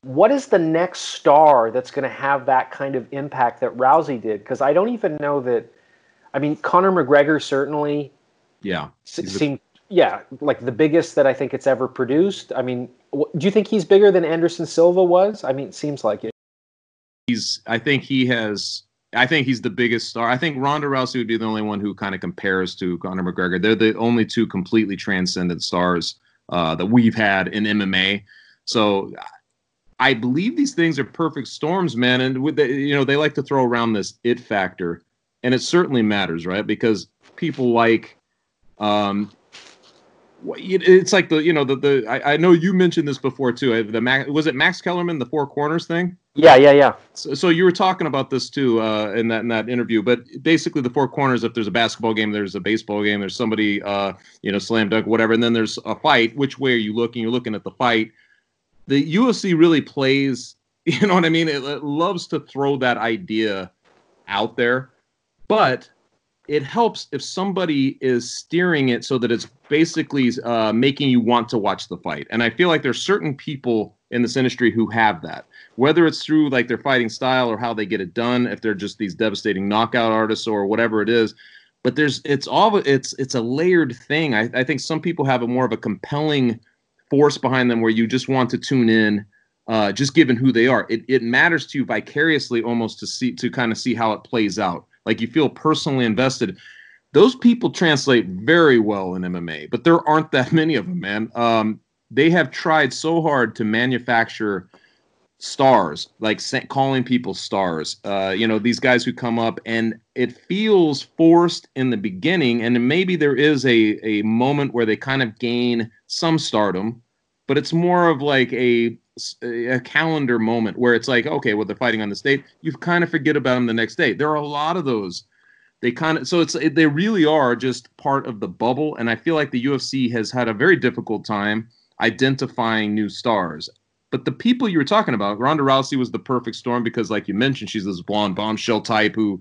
what is the next star that's going to have that kind of impact that Rousey did? Because I don't even know that. I mean, Conor McGregor certainly. Yeah. Seemed yeah like the biggest that I think it's ever produced. I mean, do you think he's bigger than Anderson Silva was? I mean, it seems like it. He's. I think he has I think he's the biggest star. I think Ronda Rousey would be the only one who kind of compares to Conor McGregor. They're the only two completely transcendent stars uh, that we've had in MMA. So I believe these things are perfect storms, man. And with the, you know, they like to throw around this it factor, and it certainly matters, right? Because people like um, it's like the you know the the I, I know you mentioned this before too. The Max, was it Max Kellerman the four corners thing? Yeah, yeah, yeah. So, so you were talking about this too uh, in that in that interview. But basically, the four corners. If there's a basketball game, there's a baseball game. There's somebody uh, you know slam dunk whatever, and then there's a fight. Which way are you looking? You're looking at the fight. The UFC really plays. You know what I mean? It, it loves to throw that idea out there, but it helps if somebody is steering it so that it's basically uh, making you want to watch the fight. And I feel like there's certain people in this industry who have that, whether it's through like their fighting style or how they get it done, if they're just these devastating knockout artists or whatever it is. But there's it's all it's it's a layered thing. I, I think some people have a more of a compelling force behind them where you just want to tune in uh, just given who they are. It, it matters to you vicariously almost to see to kind of see how it plays out like you feel personally invested. Those people translate very well in MMA, but there aren't that many of them, man. Um, they have tried so hard to manufacture stars, like calling people stars. Uh, you know, these guys who come up, and it feels forced in the beginning, and maybe there is a a moment where they kind of gain some stardom, but it's more of like a a calendar moment where it's like, okay, well, they're fighting on this date. You kind of forget about them the next day. There are a lot of those. They kind of so it's they really are just part of the bubble, and I feel like the UFC has had a very difficult time identifying new stars. But the people you were talking about, Ronda Rousey was the perfect storm because, like you mentioned, she's this blonde bombshell type who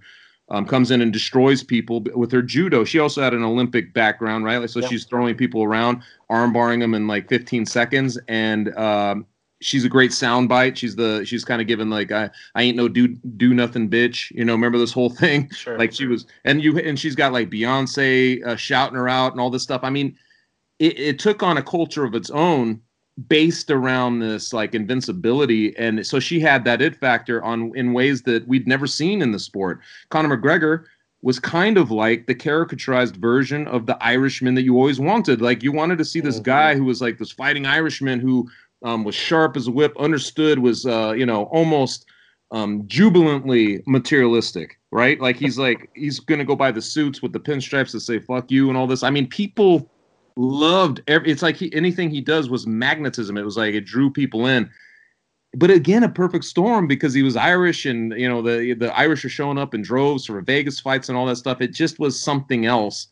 um, comes in and destroys people with her judo. She also had an Olympic background, right? Like, so yep. she's throwing people around, arm barring them in like 15 seconds, and um, she's a great soundbite. She's the she's kind of given like I I ain't no do do nothing bitch. You know, remember this whole thing? Sure. Like she was, and you and she's got like Beyonce uh, shouting her out and all this stuff. I mean, it, it took on a culture of its own based around this like invincibility and so she had that it factor on in ways that we'd never seen in the sport conor mcgregor was kind of like the caricaturized version of the irishman that you always wanted like you wanted to see this mm-hmm. guy who was like this fighting irishman who um, was sharp as a whip understood was uh, you know almost um, jubilantly materialistic right? Like he's like he's gonna go buy the suits with the pinstripes that say fuck you and all this. I mean people loved every it's like he, anything he does was magnetism. It was like it drew people in. But again a perfect storm because he was irish and you know the the irish are showing up in droves for vegas fights and all that stuff. It just was something else.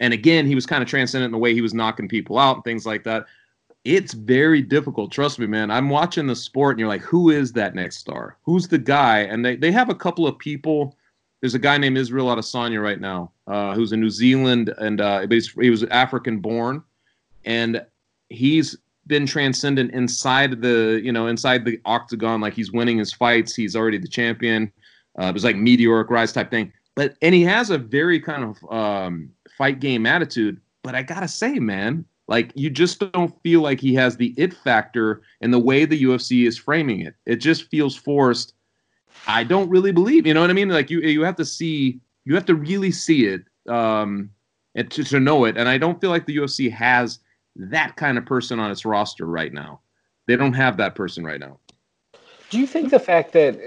And again he was kind of transcendent in the way he was knocking people out and things like that it's very difficult. Trust me man. I'm watching the sport and you're like who is that next star? Who's the guy? And they, they have a couple of people. There's a guy named Israel Adesanya right now, uh, who's in New Zealand, and uh, he was African born, and he's been transcendent inside the you know inside the octagon, like he's winning his fights. He's already the champion. Uh, it was like meteoric rise type thing, but and he has a very kind of um, fight game attitude. But I gotta say, man, like you just don't feel like he has the it factor in the way the UFC is framing it. It just feels forced I don't really believe. You know what I mean? Like you you have to see you have to really see it um, and to, to know it. And I don't feel like the UFC has that kind of person on its roster right now. They don't have that person right now. Do you think the fact that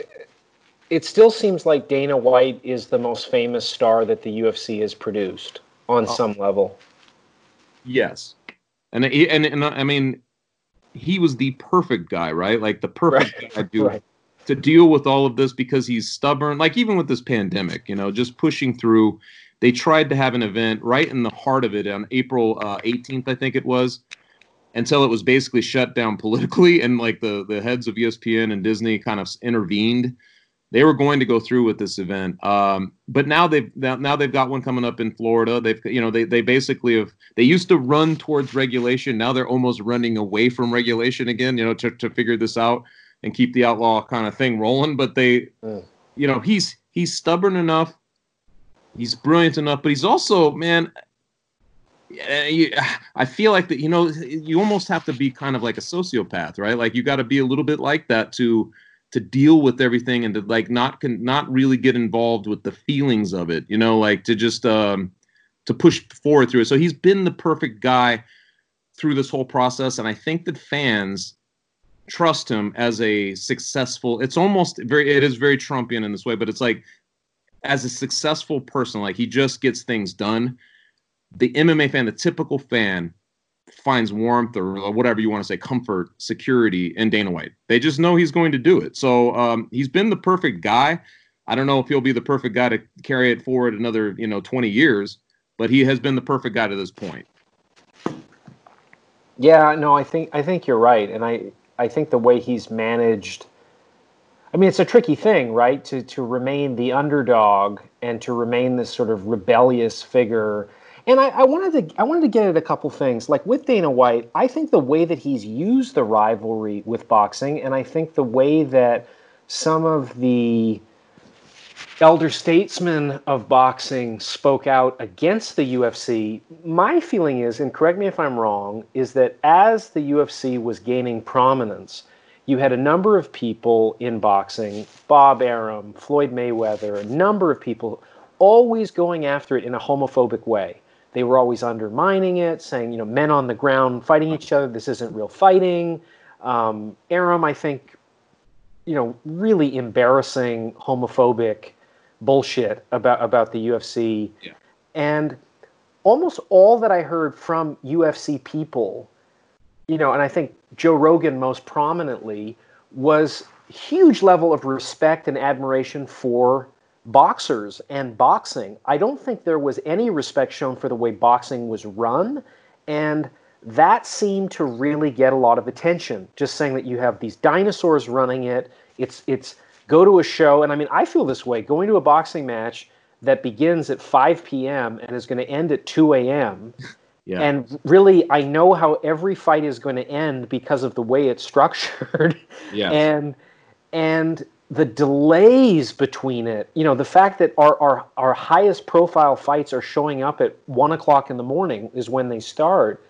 it still seems like Dana White is the most famous star that the UFC has produced on oh. some level? Yes, and and and I mean, he was the perfect guy, right? Like the perfect right. guy to right to deal with all of this because he's stubborn. Like even with this pandemic, you know, just pushing through. They tried to have an event right in the heart of it on April uh, 18th, I think it was, until it was basically shut down politically, and like the the heads of ESPN and Disney kind of intervened. They were going to go through with this event, um, but now they've now, they've got one coming up in Florida. They've you know they they basically have they used to run towards regulation. Now they're almost running away from regulation again. You know to to figure this out and keep the outlaw kind of thing rolling. But they, mm. you know, he's he's stubborn enough, he's brilliant enough, but he's also man. I feel like that. You know, you almost have to be kind of like a sociopath, right? Like you got to be a little bit like that to to deal with everything and to like not can not really get involved with the feelings of it. You know, like to just um to push forward through it. So he's been the perfect guy through this whole process, and I think that fans trust him as a successful it's almost very it is very trumpian in this way but it's like as a successful person like he just gets things done the mma fan the typical fan finds warmth or whatever you want to say comfort security in dana white they just know he's going to do it so um, he's been the perfect guy i don't know if he'll be the perfect guy to carry it forward another you know 20 years but he has been the perfect guy to this point yeah no i think i think you're right and i I think the way he's managed. I mean, it's a tricky thing, right? To to remain the underdog and to remain this sort of rebellious figure. And I, I wanted to I wanted to get at a couple things. Like with Dana White, I think the way that he's used the rivalry with boxing, and I think the way that some of the elder statesmen of boxing spoke out against the UFC. My feeling is, and correct me if I'm wrong, is that as the UFC was gaining prominence, you had a number of people in boxing, Bob Arum, Floyd Mayweather, a number of people always going after it in a homophobic way. They were always undermining it, saying, you know, men on the ground fighting each other, this isn't real fighting. Um, Arum, I think, you know, really embarrassing homophobic bullshit about about the UFC. Yeah. And almost all that I heard from UFC people, you know, and I think Joe Rogan most prominently was huge level of respect and admiration for boxers and boxing. I don't think there was any respect shown for the way boxing was run and that seemed to really get a lot of attention. Just saying that you have these dinosaurs running it. It's it's go to a show, and I mean I feel this way. Going to a boxing match that begins at 5 p.m. and is going to end at 2 a.m. Yeah. And really, I know how every fight is going to end because of the way it's structured. Yeah. and and the delays between it, you know, the fact that our, our, our highest profile fights are showing up at one o'clock in the morning is when they start.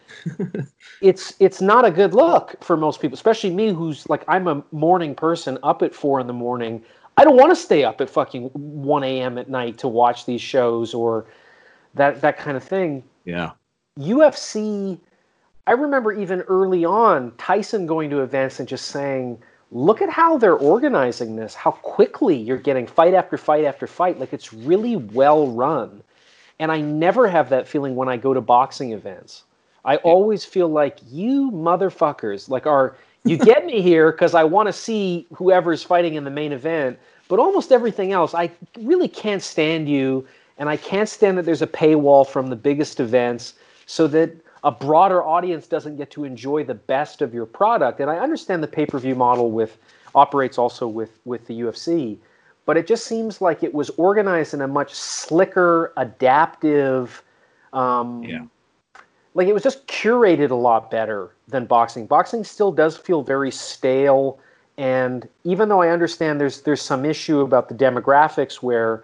it's it's not a good look for most people, especially me, who's like I'm a morning person, up at four in the morning. I don't want to stay up at fucking one a.m. at night to watch these shows or that that kind of thing. Yeah. UFC. I remember even early on Tyson going to events and just saying look at how they're organizing this, how quickly you're getting fight after fight after fight. Like it's really well run. And I never have that feeling when I go to boxing events. I always feel like you motherfuckers, like are you get me here because I want to see whoever's fighting in the main event, but almost everything else, I really can't stand you, and I can't stand that there's a paywall from the biggest events, so that a broader audience doesn't get to enjoy the best of your product. And I understand the pay-per-view model with operates also with with the UFC, but it just seems like it was organized in a much slicker, adaptive. Um, yeah. Like it was just curated a lot better than boxing. Boxing still does feel very stale, and even though I understand there's there's some issue about the demographics where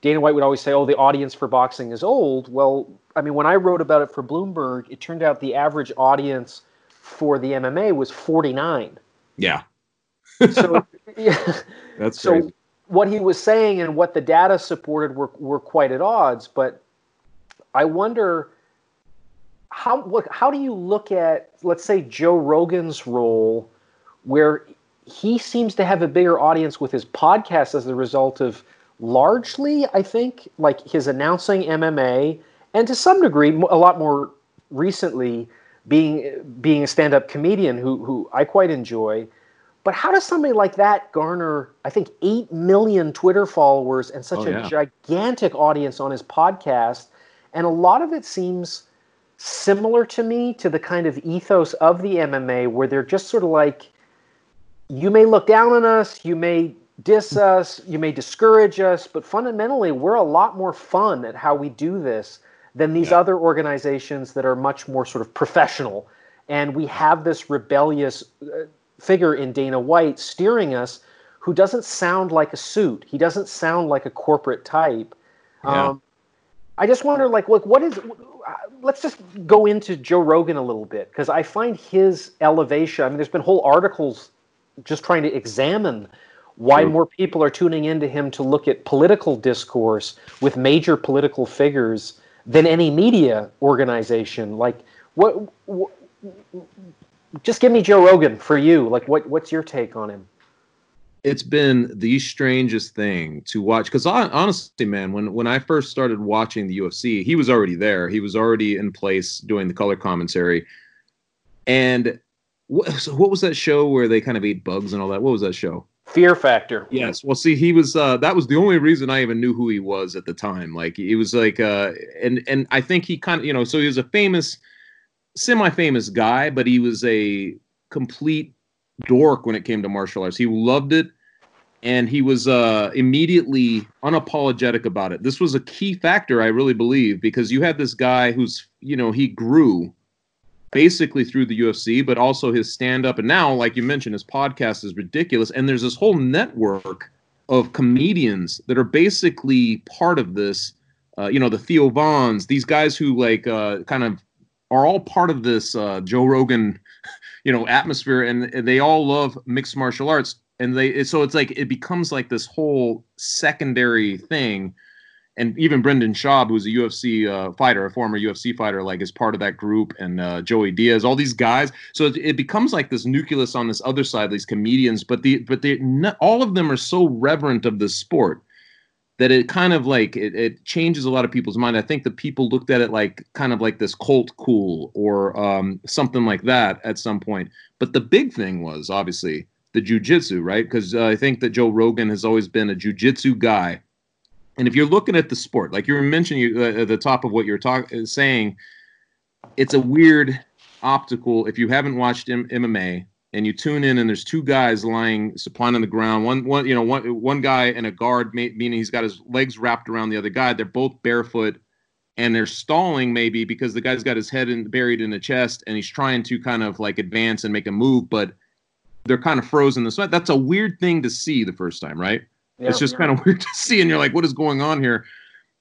Dana White would always say, "Oh, the audience for boxing is old." Well, I mean, when I wrote about it for Bloomberg, it turned out the average audience for the MMA was 49. Yeah. so yeah. That's so crazy. what he was saying and what the data supported were were quite at odds, but I wonder how look how do you look at let's say Joe Rogan's role where he seems to have a bigger audience with his podcast as a result of largely I think like his announcing MMA and to some degree, a lot more recently, being being a stand-up comedian who who I quite enjoy. But how does somebody like that garner, I think, eight million Twitter followers and such oh, a yeah. gigantic audience on his podcast? And a lot of it seems similar to me to the kind of ethos of the MMA, where they're just sort of like, you may look down on us, you may diss us, you may discourage us, but fundamentally, we're a lot more fun at how we do this than these yeah. other organizations that are much more sort of professional. And we have this rebellious uh, figure in Dana White steering us who doesn't sound like a suit. He doesn't sound like a corporate type. Yeah. Um, I just wonder, like, look, what is? Let's just go into Joe Rogan a little bit because I find his elevation. I mean, there's been whole articles just trying to examine why more people are tuning into him to look at political discourse with major political figures than any media organization. Like, what, what? Just give me Joe Rogan for you. Like, what? What's your take on him? It's been the strangest thing to watch because honestly, man, when when I first started watching the UFC, he was already there. He was already in place doing the color commentary. And what, so what was that show where they kind of ate bugs and all that? What was that show? Fear Factor. Yes. Well, see, he was. Uh, that was the only reason I even knew who he was at the time. Like, he was like, uh, and and I think he kind of, you know, so he was a famous, semi-famous guy, but he was a complete dork when it came to martial arts. He loved it, and he was uh, immediately unapologetic about it. This was a key factor, I really believe, because you had this guy who's, you know, he grew basically through the UFC, but also his stand up. And now, like you mentioned, his podcast is ridiculous. And there's this whole network of comedians that are basically part of this. Uh, you know, the Theo Vons, these guys who like uh, kind of are all part of this uh, Joe Rogan, you know, atmosphere, and, and they all love mixed martial arts. And they so it's like it becomes like this whole secondary thing and even Brendan Schaub, who's a UFC uh, fighter, a former UFC fighter, like is part of that group, and uh, Joey Diaz, all these guys. So it, it, becomes like this nucleus on this other side, these comedians. But the but they all of them are so reverent of the sport that it kind of like it, it changes a lot of people's mind. I think the people looked at it like kind of like this cult cool or um, something like that at some point. But the big thing was obviously the jujitsu, right? Because uh, I think that Joe Rogan has always been a jujitsu guy and if you're looking at the sport, like you were mentioning uh, at the top of what you're uh, saying, it's a weird optical. If you haven't watched M- MMA and you tune in and there's two guys lying supine on the ground, one one you know one one guy and a guard, meaning he's got his legs wrapped around the other guy. They're both barefoot and they're stalling maybe because the guy's got his head in, buried in the chest and he's trying to kind of like advance and make a move, but they're kind of frozen sweat. That's a weird thing to see the first time, right? Yeah, it's just yeah. kind of weird to see, and you're like, what is going on here?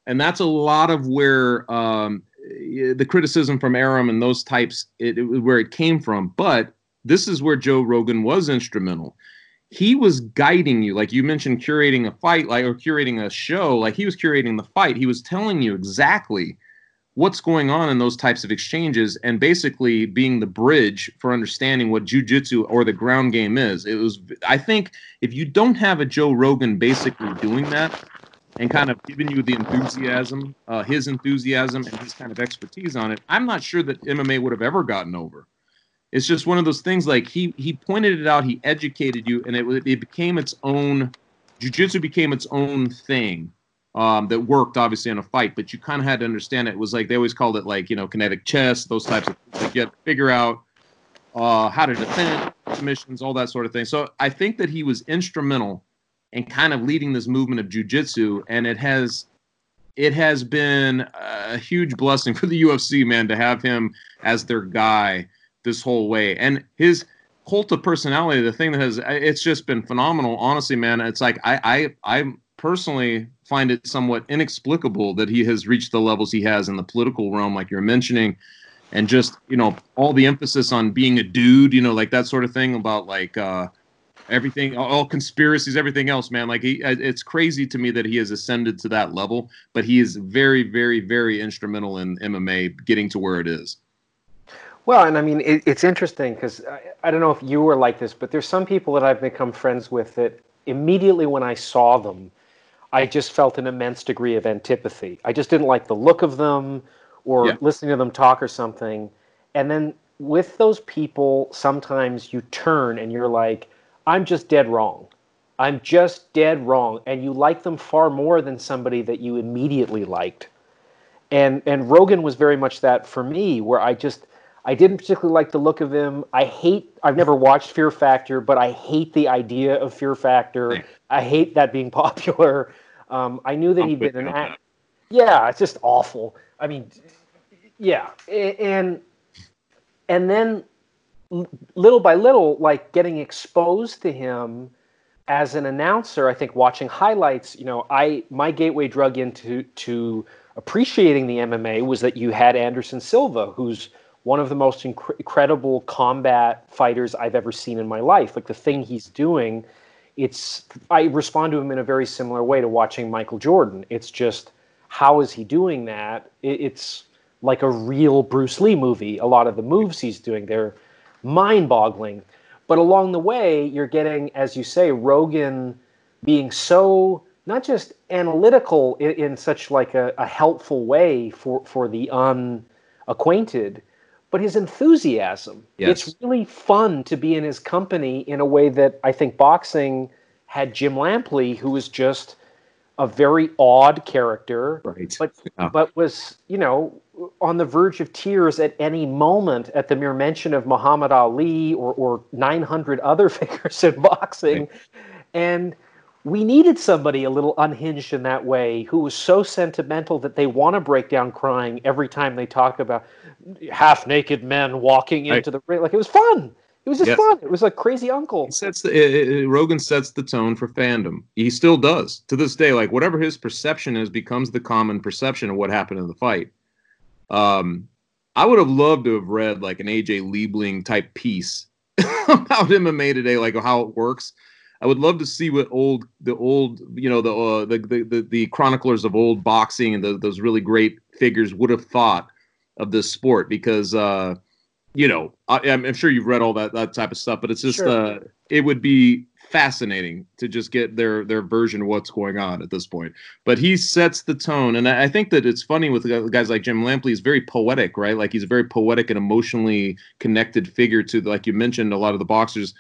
And that's a lot of where um, the criticism from Arum and those types, it, it, where it came from. But this is where Joe Rogan was instrumental he was guiding you like you mentioned curating a fight like or curating a show like he was curating the fight he was telling you exactly what's going on in those types of exchanges and basically being the bridge for understanding what jujitsu or the ground game is it was i think if you don't have a joe rogan basically doing that and kind of giving you the enthusiasm uh, his enthusiasm and his kind of expertise on it i'm not sure that mma would have ever gotten over it's just one of those things. Like he he pointed it out, he educated you, and it it became its own. Jiu-jitsu became its own thing um, that worked obviously in a fight, but you kind of had to understand it. it. was like they always called it like you know kinetic chess, those types of things. Like you had to figure out uh, how to defend submissions, all that sort of thing. So I think that he was instrumental in kind of leading this movement of jiu-jitsu, and it has it has been a huge blessing for the UFC man to have him as their guy this whole way. And his cult of personality, the thing that has it's just been phenomenal. Honestly, man, it's like I I I personally find it somewhat inexplicable that he has reached the levels he has in the political realm, like you're mentioning, and just you know all the emphasis on being a dude, you know, like that sort of thing about like uh, everything, all conspiracies, everything else, man. Like he, it's crazy to me that he has ascended to that level, but he is very, very, very instrumental in MMA getting to where it is. Well, and I mean, it, it's interesting because I, I, don't know if you were like this, but there's some people that I've become friends with that immediately when I saw them, I just felt an immense degree of antipathy. I just didn't like the look of them or yeah. listening to them talk or something. And then with those people, sometimes you turn and you're like, I'm just dead wrong. I'm just dead wrong. And you like them far more than somebody that you immediately liked. And and Rogan was very much that for me, where I just I didn't particularly like the look of him. I hate. I've never watched Fear Factor, but I hate the idea of Fear Factor. I hate that being popular. Um, I knew that I'm he'd been an act. Yeah, it's just awful. I mean, yeah, and and then little by little, like getting exposed to him as an announcer. I think watching highlights. You know, I my gateway drug into to appreciating the MMA was that you had Anderson Silva, who's one of the most inc- incredible combat fighters I've ever seen in my life. Like the thing he's doing, it's I respond to him in a very similar way to watching Michael Jordan. It's just how is he doing that? It, it's like a real Bruce Lee movie. A lot of the moves he's doing, they're mind-boggling. But along the way, you're getting, as you say, Rogan being so not just analytical in, in such like a, a helpful way for for the unacquainted, but his enthusiasm. Yes. It's really fun to be in his company in a way that I think boxing had Jim Lampley, who was just a very odd character, right. but yeah. but was you know on the verge of tears at any moment at the mere mention of Muhammad Ali or or 900 other figures in boxing, right. and we needed somebody a little unhinged in that way who was so sentimental that they want to break down crying every time they talk about half naked men walking into the ring. Like it was fun. It was just yes. fun. It was like crazy uncle. He sets the it, it, Rogan sets the tone for fandom. He still does to this day. Like whatever his perception is becomes the common perception of what happened in the fight. Um, I would have loved to have read like an AJ Liebling type piece about MMA today, like how it works. I would love to see what old the old you know the uh, the, the, the the chroniclers of old boxing and the, those really great figures would have thought of this sport because uh, you know I, am sure you've read all that that type of stuff, but it's just sure. uh, it would be fascinating to just get their their version of what's going on at this point. But he sets the tone, and I, I think that it's funny with guys like Jim Lampley. He's very poetic, right? Like he's a very poetic and emotionally connected figure to, like you mentioned, a lot of the boxers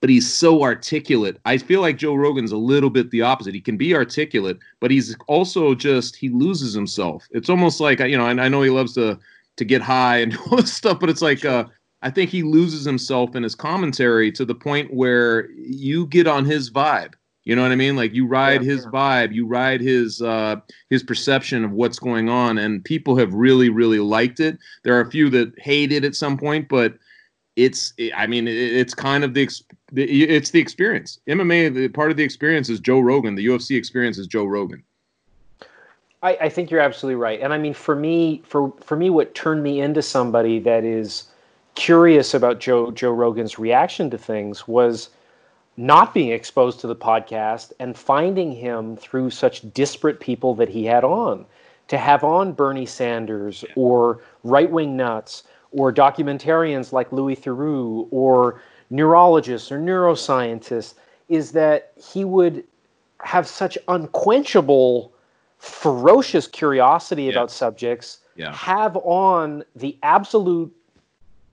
but he's so articulate. I feel like Joe Rogan's a little bit the opposite. He can be articulate, but he's also just he loses himself. It's almost like you know, and I know he loves to to get high and all this stuff, but it's like uh, I think he loses himself in his commentary to the point where you get on his vibe. You know what I mean? Like you ride yeah, his yeah. vibe, you ride his uh, his perception of what's going on, and people have really, really liked it. There are a few that hate it at some point, but it's I mean it's kind of the it's the experience. MMA the part of the experience is Joe Rogan. The UFC experience is Joe Rogan. I, I think you're absolutely right, and I mean for me for for me what turned me into somebody that is curious about Joe Joe Rogan's reaction to things was not being exposed to the podcast and finding him through such disparate people that he had on. To have on Bernie Sanders or right wing nuts or documentarians like Louis Theroux or neurologists or neuroscientists is that he would have such unquenchable, ferocious curiosity yeah. about subjects, yeah. have on the absolute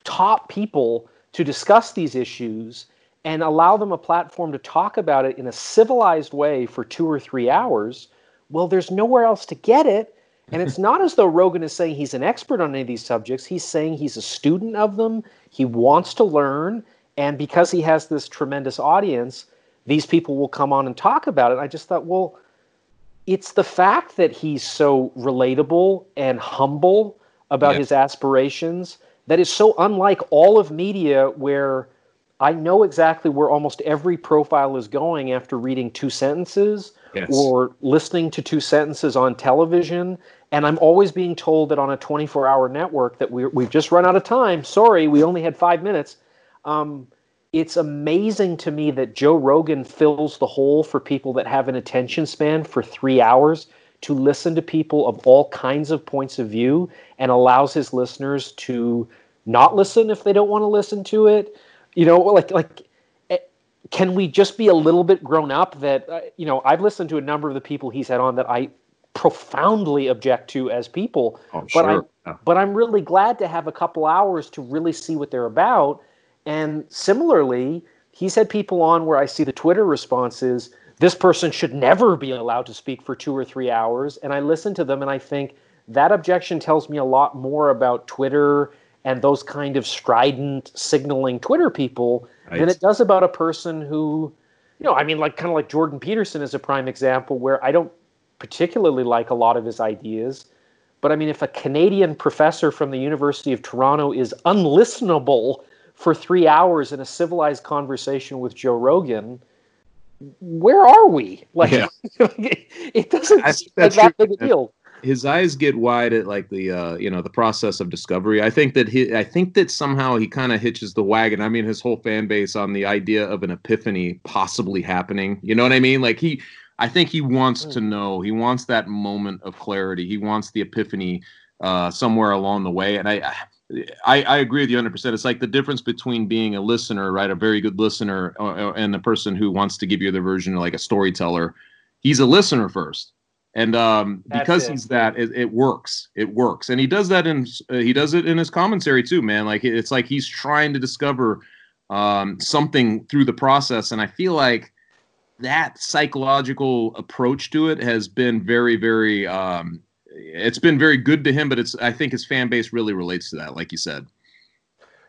top people to discuss these issues and allow them a platform to talk about it in a civilized way for two or three hours, well, there's nowhere else to get it. And it's not as though Rogan is saying he's an expert on any of these subjects. He's saying he's a student of them. He wants to learn. And because he has this tremendous audience, these people will come on and talk about it. I just thought, well, it's the fact that he's so relatable and humble about his aspirations that is so unlike all of media where I know exactly where almost every profile is going after reading two sentences yes. or listening to two sentences on television. And I'm always being told that on a 24 hour network that we we've just run out of time. Sorry, we only had five minutes. Um, it's amazing to me that Joe Rogan fills the hole for people that have an attention span for three hours to listen to people of all kinds of points of view and allows his listeners to not listen if they don't want to listen to it. You know, like like eh, can we just be a little bit grown up that uh, you know i've listened to a number of the people he's had on that i profoundly object to as people oh, but sure. i'm yeah. but i'm really glad to have a couple hours to really see what they're about and similarly he's had people on where i see the twitter responses this person should never be allowed to speak for two or three hours and i listen to them and i think that objection tells me a lot more about twitter and those kind of strident signaling Twitter people right. than it does about a person who, you know, I mean, like kind of like Jordan Peterson is a prime example where I don't particularly like a lot of his ideas. But I mean, if a Canadian professor from the University of Toronto is unlistenable for three hours in a civilized conversation with Joe Rogan, where are we? Like, yeah. it doesn't seem like that big a deal. His eyes get wide at like the uh you know the process of discovery. I think that he i think that somehow he kind of hitches the wagon. I mean his whole fan base on the idea of an epiphany possibly happening. You know what i mean? Like he i think he wants to hmm. know. He wants that moment of clarity. He wants the epiphany uh somewhere along the way. And i I, I agree with you 100%. It's like the difference between being a listener, right? A very good listener, uh, and the person who wants to give you the version like a storyteller. He's a listener first and um, because he's that, it, it, works. It works, and he does that in uh, he does it in his commentary too, man. Like it's like he's trying to discover um, something through the process, and I feel like that psychological approach to it has been very, very. Um, it's been very good to him, but it's I think his fan base really relates to that, like you said.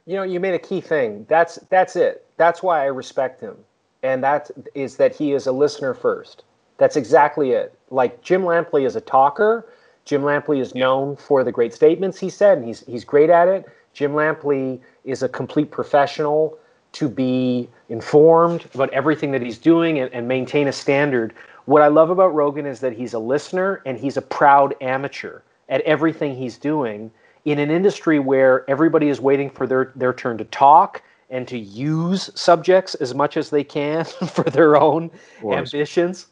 You know, you made a key thing. That's that's it. That's why I respect him, and that is that he is a listener first that's exactly it. Like Jim Lampley is a talker. Jim Lampley is known for the great statements he said, and he's he's great at it. Jim Lampley is a complete professional to be informed about everything that he's doing and, and maintain a standard. What I love about Rogan is that he's a listener and he's a proud amateur at everything he's doing in an industry where everybody is waiting for their, their turn to talk and to use subjects as much as they can for their own ambitions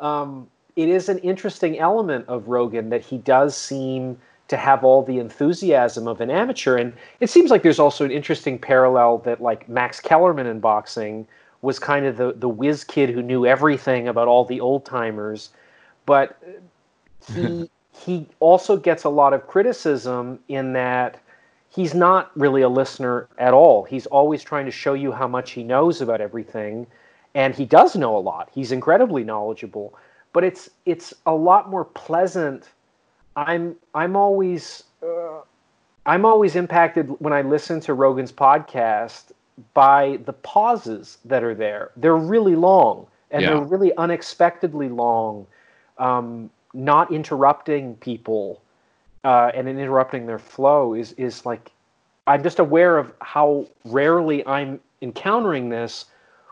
um, it is an interesting element of Rogan that he does seem to have all the enthusiasm of an amateur. And it seems like there's also an interesting parallel that like Max Kellerman in boxing was kind of the, the whiz kid who knew everything about all the old timers. But he he also gets a lot of criticism in that he's not really a listener at all. He's always trying to show you how much he knows about everything and he does know a lot. He's incredibly knowledgeable, but it's it's a lot more pleasant. I'm I'm always uh, I'm always impacted when I listen to Rogan's podcast by the pauses that are there. They're really long and yeah. they're really unexpectedly long, um, not interrupting people uh, and interrupting their flow is is like I'm just aware of how rarely I'm encountering this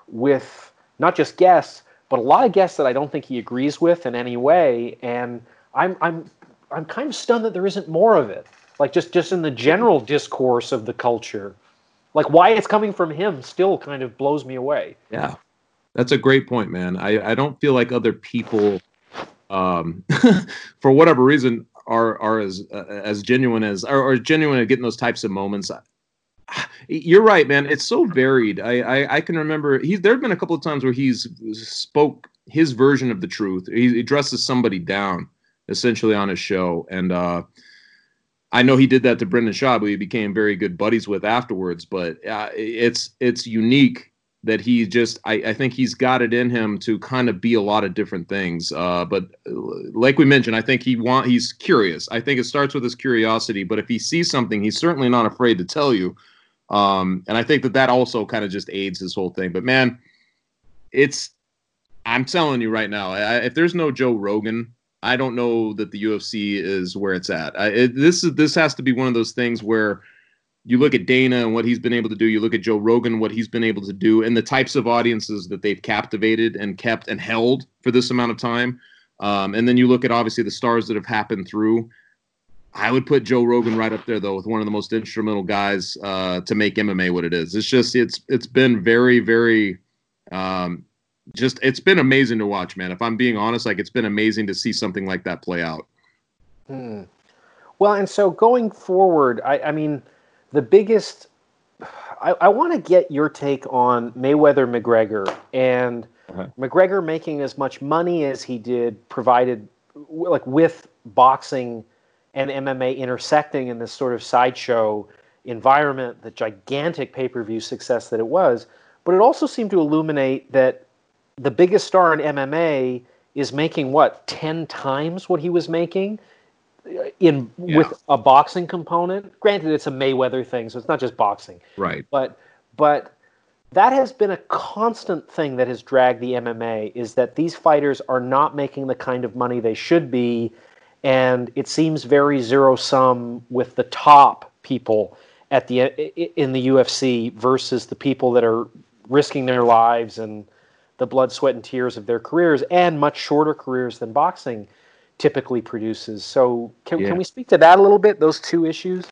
with not just guests, but a lot of guests that I don't think he agrees with in any way, and I'm I'm I'm kind of stunned that there isn't more of it. Like just just in the general discourse of the culture, like why it's coming from him still kind of blows me away. Yeah, that's a great point, man. I I don't feel like other people, um, for whatever reason, are are as uh, as genuine as are, are genuine at getting those types of moments. You're right, man. It's so varied. I, I, I can remember he's there have been a couple of times where he's spoke his version of the truth. He, he dresses somebody down essentially on his show, and uh, I know he did that to Brendan Schaub, who he became very good buddies with afterwards. But uh, it's it's unique that he just I, I think he's got it in him to kind of be a lot of different things. Uh, but like we mentioned, I think he want he's curious. I think it starts with his curiosity. But if he sees something, he's certainly not afraid to tell you. Um, and I think that that also kind of just aids his whole thing. But man, it's I'm telling you right now, I, if there's no Joe Rogan, I don't know that the UFC is where it's at. I, it, this is this has to be one of those things where you look at Dana and what he's been able to do. You look at Joe Rogan, what he's been able to do, and the types of audiences that they've captivated and kept and held for this amount of time. Um, and then you look at obviously the stars that have happened through. I would put Joe Rogan right up there though with one of the most instrumental guys uh, to make MMA what it is. It's just it's it's been very very um, just it's been amazing to watch, man. If I'm being honest, like it's been amazing to see something like that play out. Hmm. Well, and so going forward, I, I mean, the biggest. I, I want to get your take on Mayweather McGregor and uh-huh. McGregor making as much money as he did, provided like with boxing and MMA intersecting in this sort of sideshow environment, the gigantic pay per view success that it was. But it also seemed to illuminate that the biggest star in MMA is making what, 10 times what he was making? in yeah. with a boxing component. Granted, it's a Mayweather thing, so it's not just boxing. Right. But but that has been a constant thing that has dragged the MMA is that these fighters are not making the kind of money they should be and it seems very zero sum with the top people at the in the UFC versus the people that are risking their lives and the blood, sweat, and tears of their careers and much shorter careers than boxing typically produces. So, can, yeah. can we speak to that a little bit? Those two issues.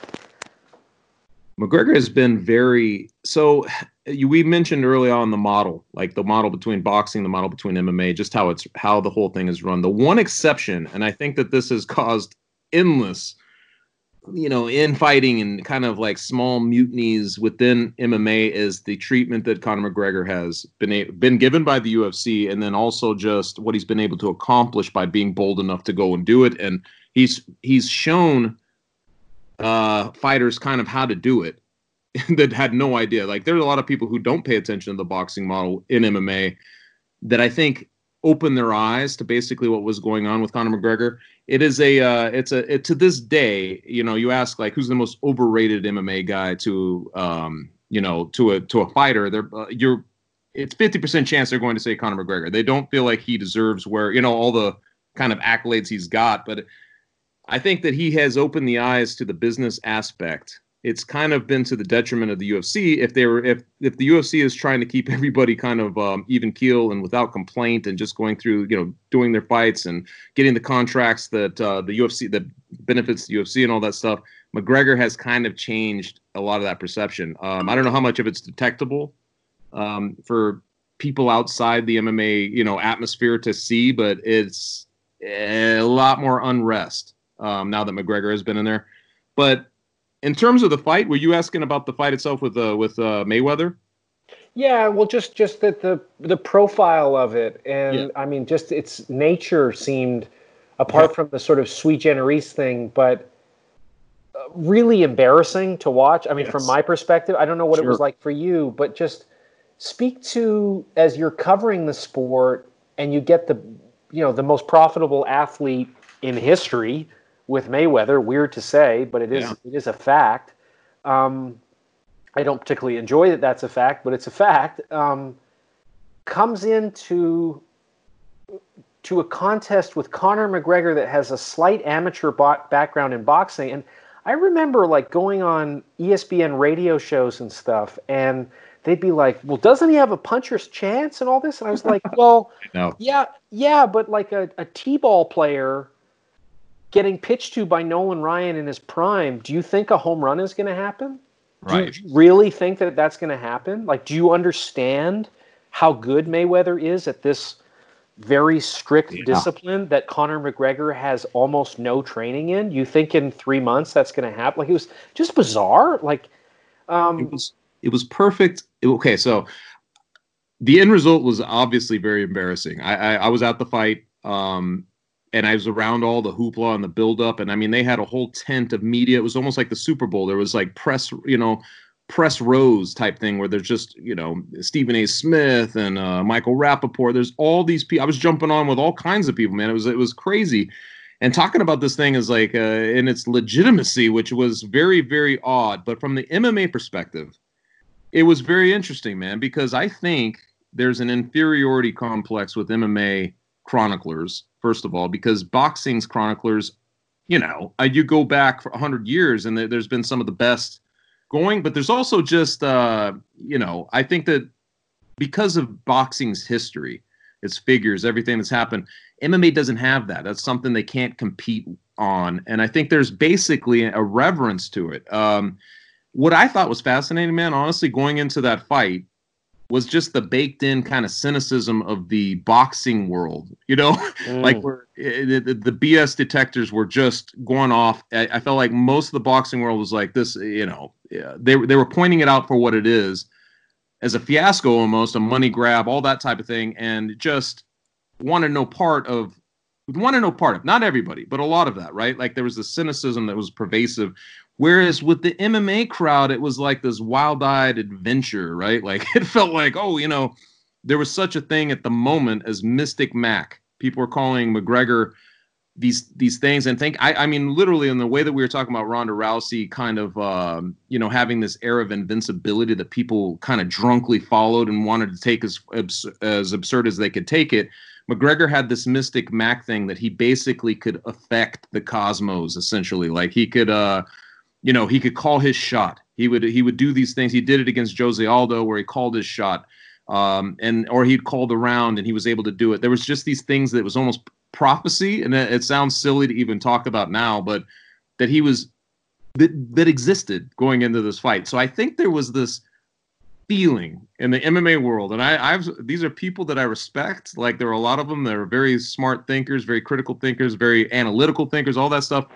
McGregor has been very so. You, we mentioned early on the model, like the model between boxing, the model between MMA, just how it's how the whole thing is run. The one exception, and I think that this has caused endless, you know, infighting and kind of like small mutinies within MMA, is the treatment that Conor McGregor has been a, been given by the UFC, and then also just what he's been able to accomplish by being bold enough to go and do it. And he's he's shown uh, fighters kind of how to do it that had no idea. Like there's a lot of people who don't pay attention to the boxing model in MMA that I think opened their eyes to basically what was going on with Conor McGregor. It is a uh, it's a it, to this day, you know, you ask like who's the most overrated MMA guy to um, you know, to a to a fighter, they're uh, you're it's 50% chance they're going to say Conor McGregor. They don't feel like he deserves where, you know, all the kind of accolades he's got, but I think that he has opened the eyes to the business aspect. It's kind of been to the detriment of the UFC if they were if if the UFC is trying to keep everybody kind of um, even keel and without complaint and just going through you know doing their fights and getting the contracts that uh, the UFC that benefits the UFC and all that stuff. McGregor has kind of changed a lot of that perception. Um, I don't know how much of it's detectable um, for people outside the MMA you know atmosphere to see, but it's a lot more unrest um, now that McGregor has been in there. But in terms of the fight, were you asking about the fight itself with uh, with uh, Mayweather? Yeah, well, just just that the the profile of it, and yeah. I mean, just its nature seemed, apart yeah. from the sort of sui generis thing, but uh, really embarrassing to watch. I mean, yes. from my perspective, I don't know what sure. it was like for you, but just speak to as you're covering the sport and you get the you know the most profitable athlete in history with Mayweather. Weird to say, but it is Yeah. it is a fact. Um, I don't particularly enjoy that that's a fact, but it's a fact. Um, comes into to a contest with Conor McGregor that has a slight amateur bo- background in boxing, and I remember like going on ESPN radio shows and stuff, and they'd be like, "Well, doesn't he have a puncher's chance and all this?" And I was like, "Well." No. Yeah, yeah, but like a, a T-ball player getting pitched to by Nolan Ryan in his prime, do you think a home run is going to happen? Right. Do you really think that that's going to happen? Like, do you understand how good Mayweather is at this very strict Yeah. discipline that Conor McGregor has almost no training in? You think in three months that's going to happen? Like, it was just bizarre. Like, um, it was it was perfect. Okay, so the end result was obviously very embarrassing. I I, I was at the fight, um, and I was around all the hoopla and the buildup, and I mean they had a whole tent of media. It was almost like the Super Bowl. There was like press, you know. Press rows type thing where there's just you know Stephen A. Smith and uh, Michael Rapaport. There's all these people. I was jumping on with all kinds of people, man. It was it was crazy, and talking about this thing is like uh, in its legitimacy, which was very very odd. But from the MMA perspective, it was very interesting, man, because I think there's an inferiority complex with MMA chroniclers, first of all, because boxing's chroniclers, you know, uh, you go back for 100 years and there- there's been some of the best going, but there's also just, uh, you know, I think that because of boxing's history, its figures, everything that's happened, MMA doesn't have that. That's something they can't compete on. And I think there's basically a reverence to it. Um, what I thought was fascinating, man, honestly, going into that fight was just the baked in kind of cynicism of the boxing world. You know, like mm, where eh, the, the BS detectors were just going off. I, I felt like most of the boxing world was like this, you know, yeah, they, they were pointing it out for what it is as a fiasco almost, a money grab, all that type of thing, and just wanted no part of want to no part of not everybody, but a lot of that, right? Like there was the cynicism that was pervasive. Whereas with the MMA crowd, it was like this wild-eyed adventure, right? Like it felt like, oh, you know, there was such a thing at the moment as Mystic Mac. People were calling McGregor these these things and think I, I mean literally in the way that we were talking about Ronda Rousey kind of um, you know having this air of invincibility that people kind of drunkly followed and wanted to take as as absurd as they could take it. McGregor had this mystic Mac thing that he basically could affect the cosmos essentially like he could uh you know he could call his shot. He would he would do these things. He did it against Jose Aldo where he called his shot um and or he'd called round and he was able to do it. There was just these things that was almost prophecy and it, it sounds silly to even talk about now but that he was that, that existed going into this fight. So i think there was this feeling in the mma world and i i've these are people that i respect. Like there are a lot of them that are very smart thinkers very critical thinkers very analytical thinkers all that stuff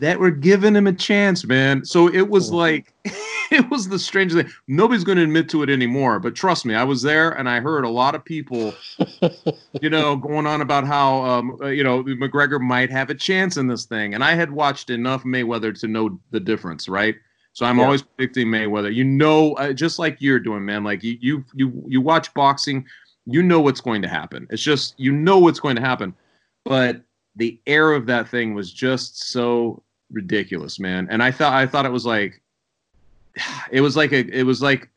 that were giving him a chance man so it was Mhm. like it was the strangest thing nobody's going to admit to it anymore but trust me i was there and i heard a lot of people you know, going on about how um, uh, you know McGregor might have a chance in this thing, and I had watched enough Mayweather to know the difference, right? So I'm Yeah. always predicting Mayweather. You know, uh, just like you're doing, man. Like you, you, you, you watch boxing, you know what's going to happen. It's just you know what's going to happen, but the air of that thing was just so ridiculous, man. And I thought, I thought it was like, it was like a, it was like,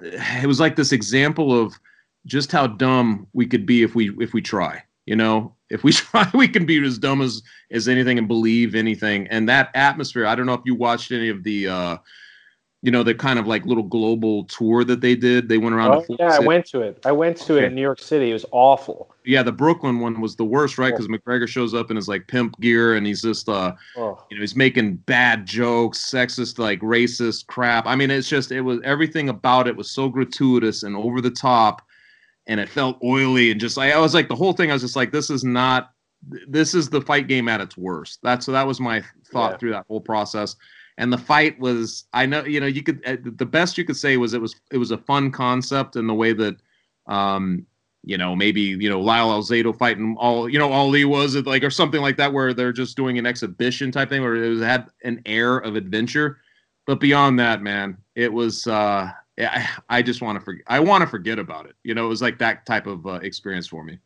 it was like this example of just how dumb we could be if we if we try you know if we try we can be as dumb as as anything and believe anything and that atmosphere i don't know if you watched any of the uh you know the kind of like little global tour that they did they went around oh, yeah, I went to it. I went to it in New York City. It was awful. yeah the brooklyn one was the worst right because mcgregor shows up in his like pimp gear and he's just uh Oh. you know he's making bad jokes sexist like racist crap i mean it's just it was everything about it was so gratuitous and over the top and it felt oily and just like i was like the whole thing i was just like this is not this is the fight game at its worst that's so that was my thought Yeah. through that whole process and the fight was i know you know you could uh, the best you could say was it was it was a fun concept in the way that um you know maybe you know Lyle Alzado fighting all you know Ali was it like or something like that where they're just doing an exhibition type thing where it was, had an air of adventure. But beyond that man it was uh I, I just want to forget I want to forget about it. You know it was like that type of uh, experience for me.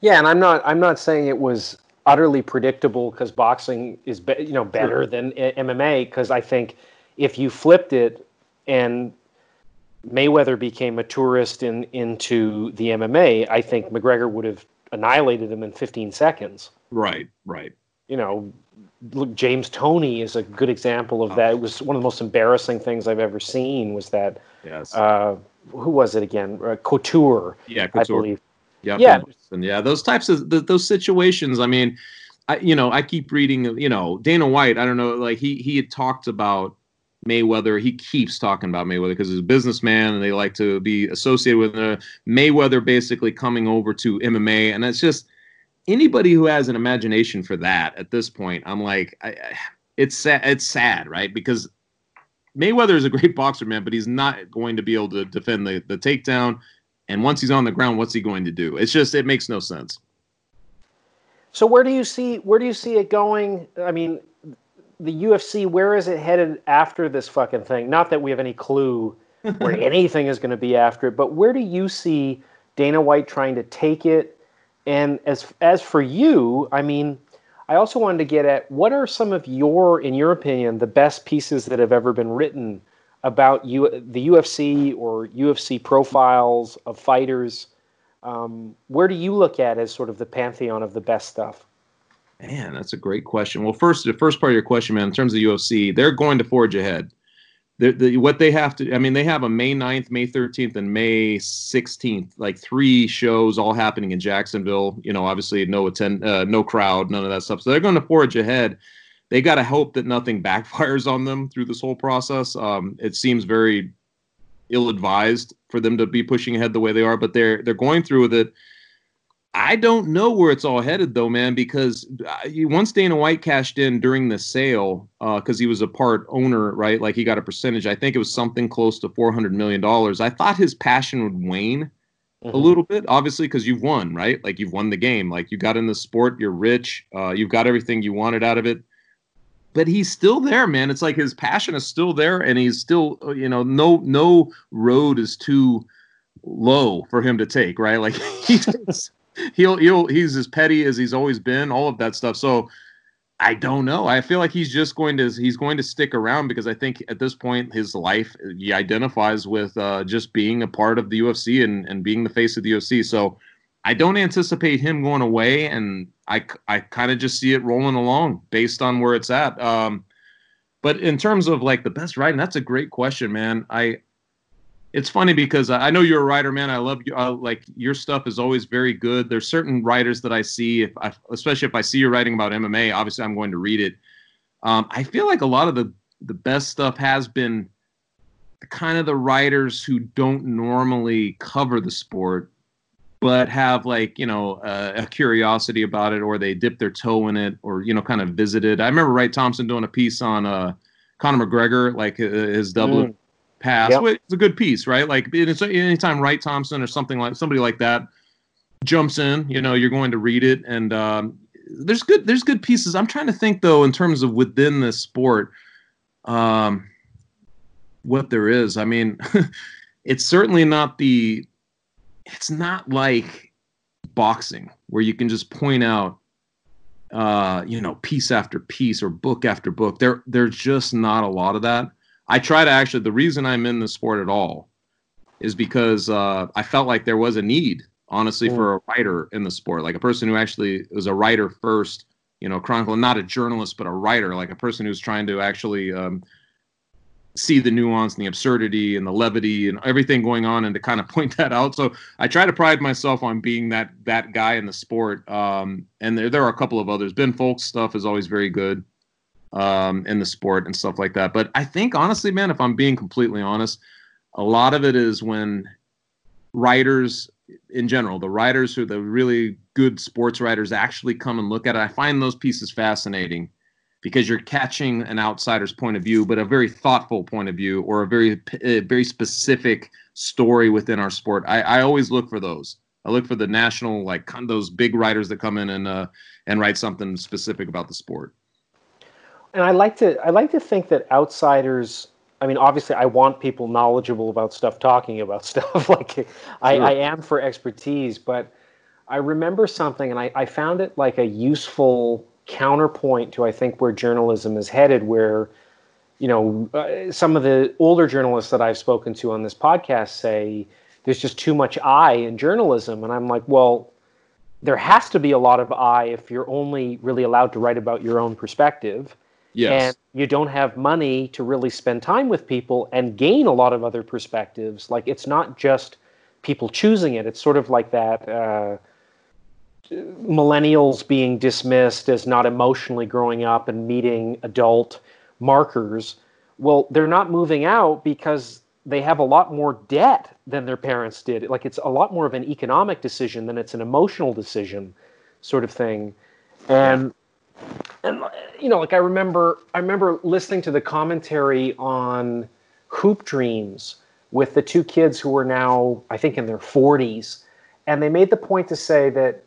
Yeah, and I'm not I'm not saying it was utterly predictable because boxing is be, you know better sure. than MMA because I think if you flipped it and Mayweather became a tourist in into the MMA, I think McGregor would have annihilated him in 15 seconds. Right, right. You know, look, James Toney is a good example of that. It was one of the most embarrassing things I've ever seen. Was that? Yes. Uh, who was it again? Uh, Couture. Yeah, Couture. I believe. Yeah, yeah, and yeah, those types of the, those situations. I mean, I you know I keep reading. You know, Dana White. I don't know. Like he he had talked about Mayweather. He keeps talking about Mayweather because he's a businessman and they like to be associated with uh, Mayweather basically coming over to MMA. And it's just anybody who has an imagination for that at this point, I'm like, I, I, it's sad. It's sad, right? Because Mayweather is a great boxer, man, but he's not going to be able to defend the, the takedown. And once he's on the ground, what's he going to do? It's just, it makes no sense. So where do you see where do you see it going? I mean, the UFC, where is it headed after this fucking thing? Not that we have any clue where anything is going to be after it, but where do you see Dana White trying to take it? And as as for you, I mean, I also wanted to get at what are some of your, in your opinion, the best pieces that have ever been written about you, the UFC or UFC profiles of fighters. Um, where do you look at as sort of the pantheon of the best stuff? Man, that's a great question. Well, first, the first part of your question, man, in terms of UFC, they're going to forge ahead. The, the, what they have to, I mean, they have a May 9th, May 13th, and May 16th, like three shows all happening in Jacksonville. You know, obviously no attend, uh, no crowd, none of that stuff. So they're going to forge ahead. They got to hope that nothing backfires on them through this whole process. Um, it seems very ill-advised for them to be pushing ahead the way they are, but they're they're going through with it I don't know where it's all headed though, man. Because uh, once Dana White cashed in during the sale, because uh, he was a part owner, right? Like he got a percentage. I think it was something close to four hundred million dollars. I thought his passion would wane mm-hmm. a little bit, obviously, because you've won, right? Like you've won the game. Like you got in the sport, you're rich, uh, you've got everything you wanted out of it. But he's still there, man. It's like his passion is still there, and he's still, uh, you know, no no road is too low for him to take, right? Like he's he'll he'll he's as petty as he's always been, all of that stuff. So I don't know. I feel like he's just going to he's going to stick around because I think at this point his life he identifies with uh, just being a part of the UFC and and being the face of the UFC. So I don't anticipate him going away, and I I kind of just see it rolling along based on where it's at. Um, but in terms of like the best writing, that's a great question, man. I it's funny because I know you're a writer, man. I love you. Uh, like your stuff is always very good. There's certain writers that I see, if I, especially if I see you're writing about MMA, obviously I'm going to read it. Um, I feel like a lot of the the best stuff has been kind of the writers who don't normally cover the sport, but have like you know uh, a curiosity about it, or they dip their toe in it, or you know kind of visited. I remember Wright Thompson doing a piece on uh, Conor McGregor, like uh, his double. Mm pass. Yep. It's a good piece, right? Like it's anytime Wright Thompson or something like somebody like that jumps in, you know, you're going to read it, and um, there's good there's good pieces. I'm trying to think though in terms of within this sport, um, what there is. I mean, it's certainly not the. It's not like boxing where you can just point out uh, you know, piece after piece or book after book. There, there's just not a lot of that. I try to actually, the reason I'm in the sport at all is because uh, I felt like there was a need, honestly, mm. for a writer in the sport, like a person who actually was a writer first, you know, chronicle, not a journalist, but a writer, like a person who's trying to actually um, see the nuance and the absurdity and the levity and everything going on and to kind of point that out. So I try to pride myself on being that that guy in the sport. Um, and there, there are a couple of others. Ben Fowlkes stuff is always very good um, in the sport and stuff like that. But I think honestly, man, if I'm being completely honest, a lot of it is when writers in general, the writers who are the really good sports writers actually come and look at it. I find those pieces fascinating because you're catching an outsider's point of view, but a very thoughtful point of view or a very a very specific story within our sport. I, I always look for those. I look for the national like those big writers that come in and uh, and write something specific about the sport and I like to I like to think that outsiders. I mean, obviously, I want people knowledgeable about stuff, talking about stuff. like I, I am for expertise, but I remember something, and I, I found it like a useful counterpoint to I think where journalism is headed, where you know uh, some of the older journalists that I've spoken to on this podcast say there's just too much I in journalism, and I'm like, well, there has to be a lot of I if you're only really allowed to write about your own perspective. Yes. And you don't have money to really spend time with people and gain a lot of other perspectives. Like it's not just people choosing it. It's sort of like that uh, millennials being dismissed as not emotionally growing up and meeting adult markers. Well, they're not moving out because they have a lot more debt than their parents did. Like it's a lot more of an economic decision than it's an emotional decision, sort of thing. And and you know, like I remember, I remember listening to the commentary on Hoop Dreams with the two kids who were now, I think, in their 40s, and they made the point to say that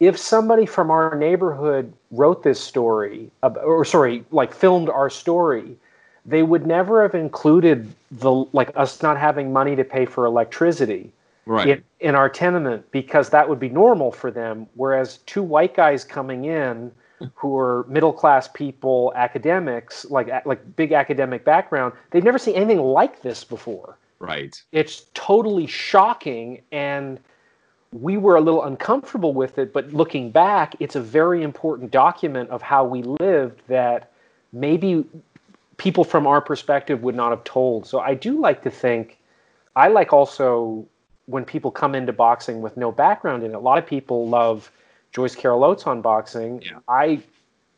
if somebody from our neighborhood wrote this story, or sorry, like filmed our story, they would never have included the like us not having money to pay for electricity right. in, in our tenement because that would be normal for them. Whereas two white guys coming in who are middle class people, academics, like like big academic background, they've never seen anything like this before. Right. It's totally shocking and we were a little uncomfortable with it, but looking back, it's a very important document of how we lived that maybe people from our perspective would not have told. So I do like to think I like also when people come into boxing with no background in it. A lot of people love Joyce Carol Oates on boxing. Yeah. I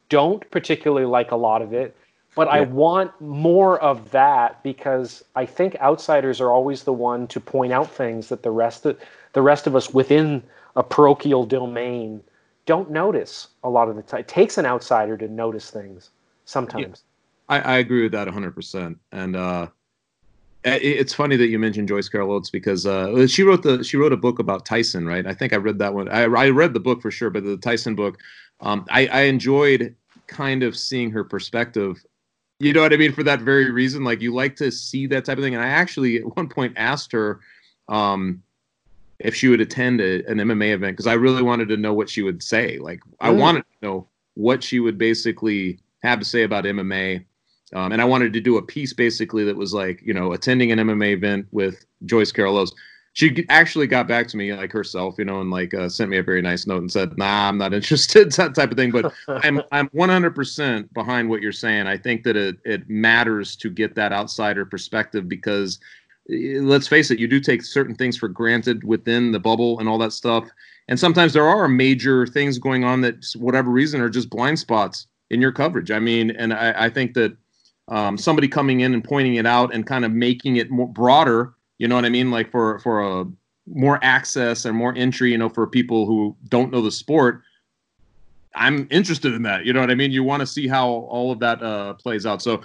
don't particularly like a lot of it, but I want more of that because I think outsiders are always the one to point out things that the rest of the rest of us within a parochial domain don't notice a lot of the time. It takes an outsider to notice things sometimes. I, I agree with that 100%. And uh, it, it's funny that you mentioned Joyce Carol Oates because uh, she wrote the she wrote a book about Tyson, right? I think I read that one. I, I read the book for sure, but the Tyson book, um, I, I enjoyed kind of seeing her perspective. You know what I mean? For that very reason, like you like to see that type of thing. And I actually at one point asked her um, if she would attend a, an MMA event because I really wanted to know what she would say. Like I Mm. wanted to know what she would basically have to say about MMA. Um, and I wanted to do a piece basically that was like, you know, attending an MMA event with Joyce Carol Oates. She actually got back to me like herself, you know, and like uh, sent me a very nice note and said, "Nah, I'm not interested," that type of thing. But I'm I'm 100% behind what you're saying. I think that it it matters to get that outsider perspective because let's face it, you do take certain things for granted within the bubble and all that stuff. And sometimes there are major things going on that, whatever reason, are just blind spots in your coverage. I mean, and I, I think that um, somebody coming in and pointing it out and kind of making it more broader, you know what I mean? Like for for a more access and more entry, you know, for people who don't know the sport. I'm interested in that. You know what I mean? You want to see how all of that uh, plays out. So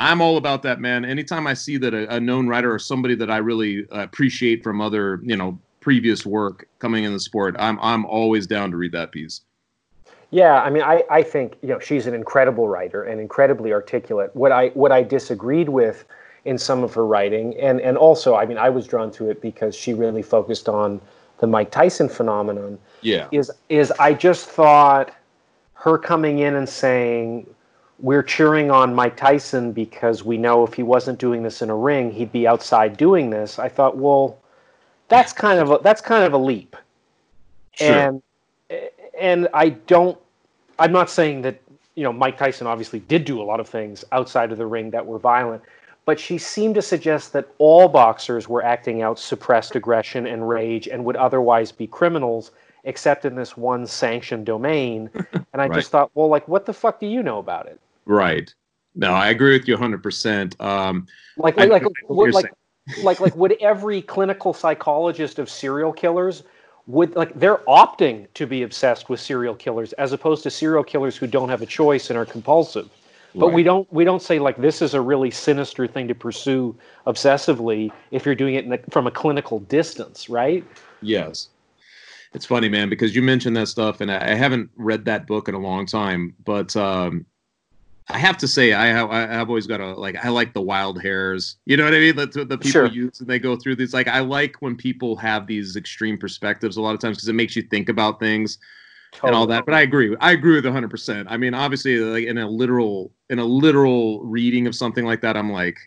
I'm all about that, man. Anytime I see that a, a known writer or somebody that I really appreciate from other, you know, previous work coming in the sport, I'm I'm always down to read that piece. Yeah, I mean, I, I think you know she's an incredible writer and incredibly articulate. What I what I disagreed with in some of her writing, and and also, I mean, I was drawn to it because she really focused on the Mike Tyson phenomenon. Yeah. Is is I just thought her coming in and saying we're cheering on Mike Tyson because we know if he wasn't doing this in a ring, he'd be outside doing this. I thought, well, that's kind of a, that's kind of a leap Sure. and and I don't. I'm not saying that you know Mike Tyson obviously did do a lot of things outside of the ring that were violent, but she seemed to suggest that all boxers were acting out suppressed aggression and rage and would otherwise be criminals, except in this one sanctioned domain. And I Right. just thought, well, like, what the fuck do you know about it? Right. No, I agree with you 100%. Um, Like, like, I like, what like, like, like, would every clinical psychologist of serial killers would like they're opting to be obsessed with serial killers as opposed to serial killers who don't have a choice and are compulsive. But we don't we don't say like this is a really sinister thing to pursue obsessively if you're doing it from a clinical distance, right? Yes. It's funny, man, because you mentioned that stuff, and I, I haven't read that book in a long time. But um, I have to say, I have I have always got a like I like the wild hairs. You know what I mean? That's what the people sure. use and they go through these. Like I like when people have these extreme perspectives a lot of times because it makes you think about things totally. and all that. But I agree. I agree with 100. percent I mean, obviously, like in a literal in a literal reading of something like that, I'm like,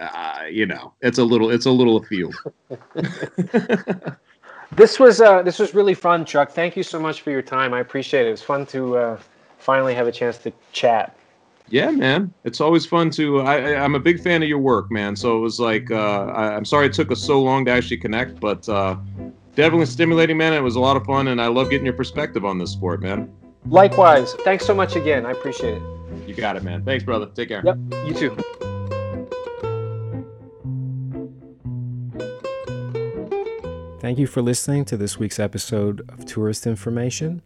uh, you know, it's a little it's a little afield. this was uh, this was really fun, Chuck. Thank you so much for your time. I appreciate it. It was fun to uh, finally have a chance to chat. Yeah, man. It's always fun to. I, I'm a big fan of your work, man. So it was like, uh, I, am sorry it took us so long to actually connect, but uh, definitely stimulating, man. It was a lot of fun, and I love getting your perspective on this sport, man. Likewise. Thanks so much again. I appreciate it. You got it, man. Thanks, brother. Take care. Yep. You too. Thank you for listening to this week's episode of Tourist Information.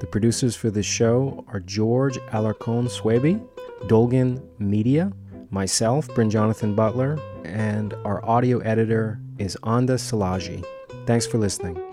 The producers for this show are George Alarcon Swaby Dolgan Media, myself, Bryn Jonathan Butler, and our audio editor is Anda Salaji. Thanks for listening.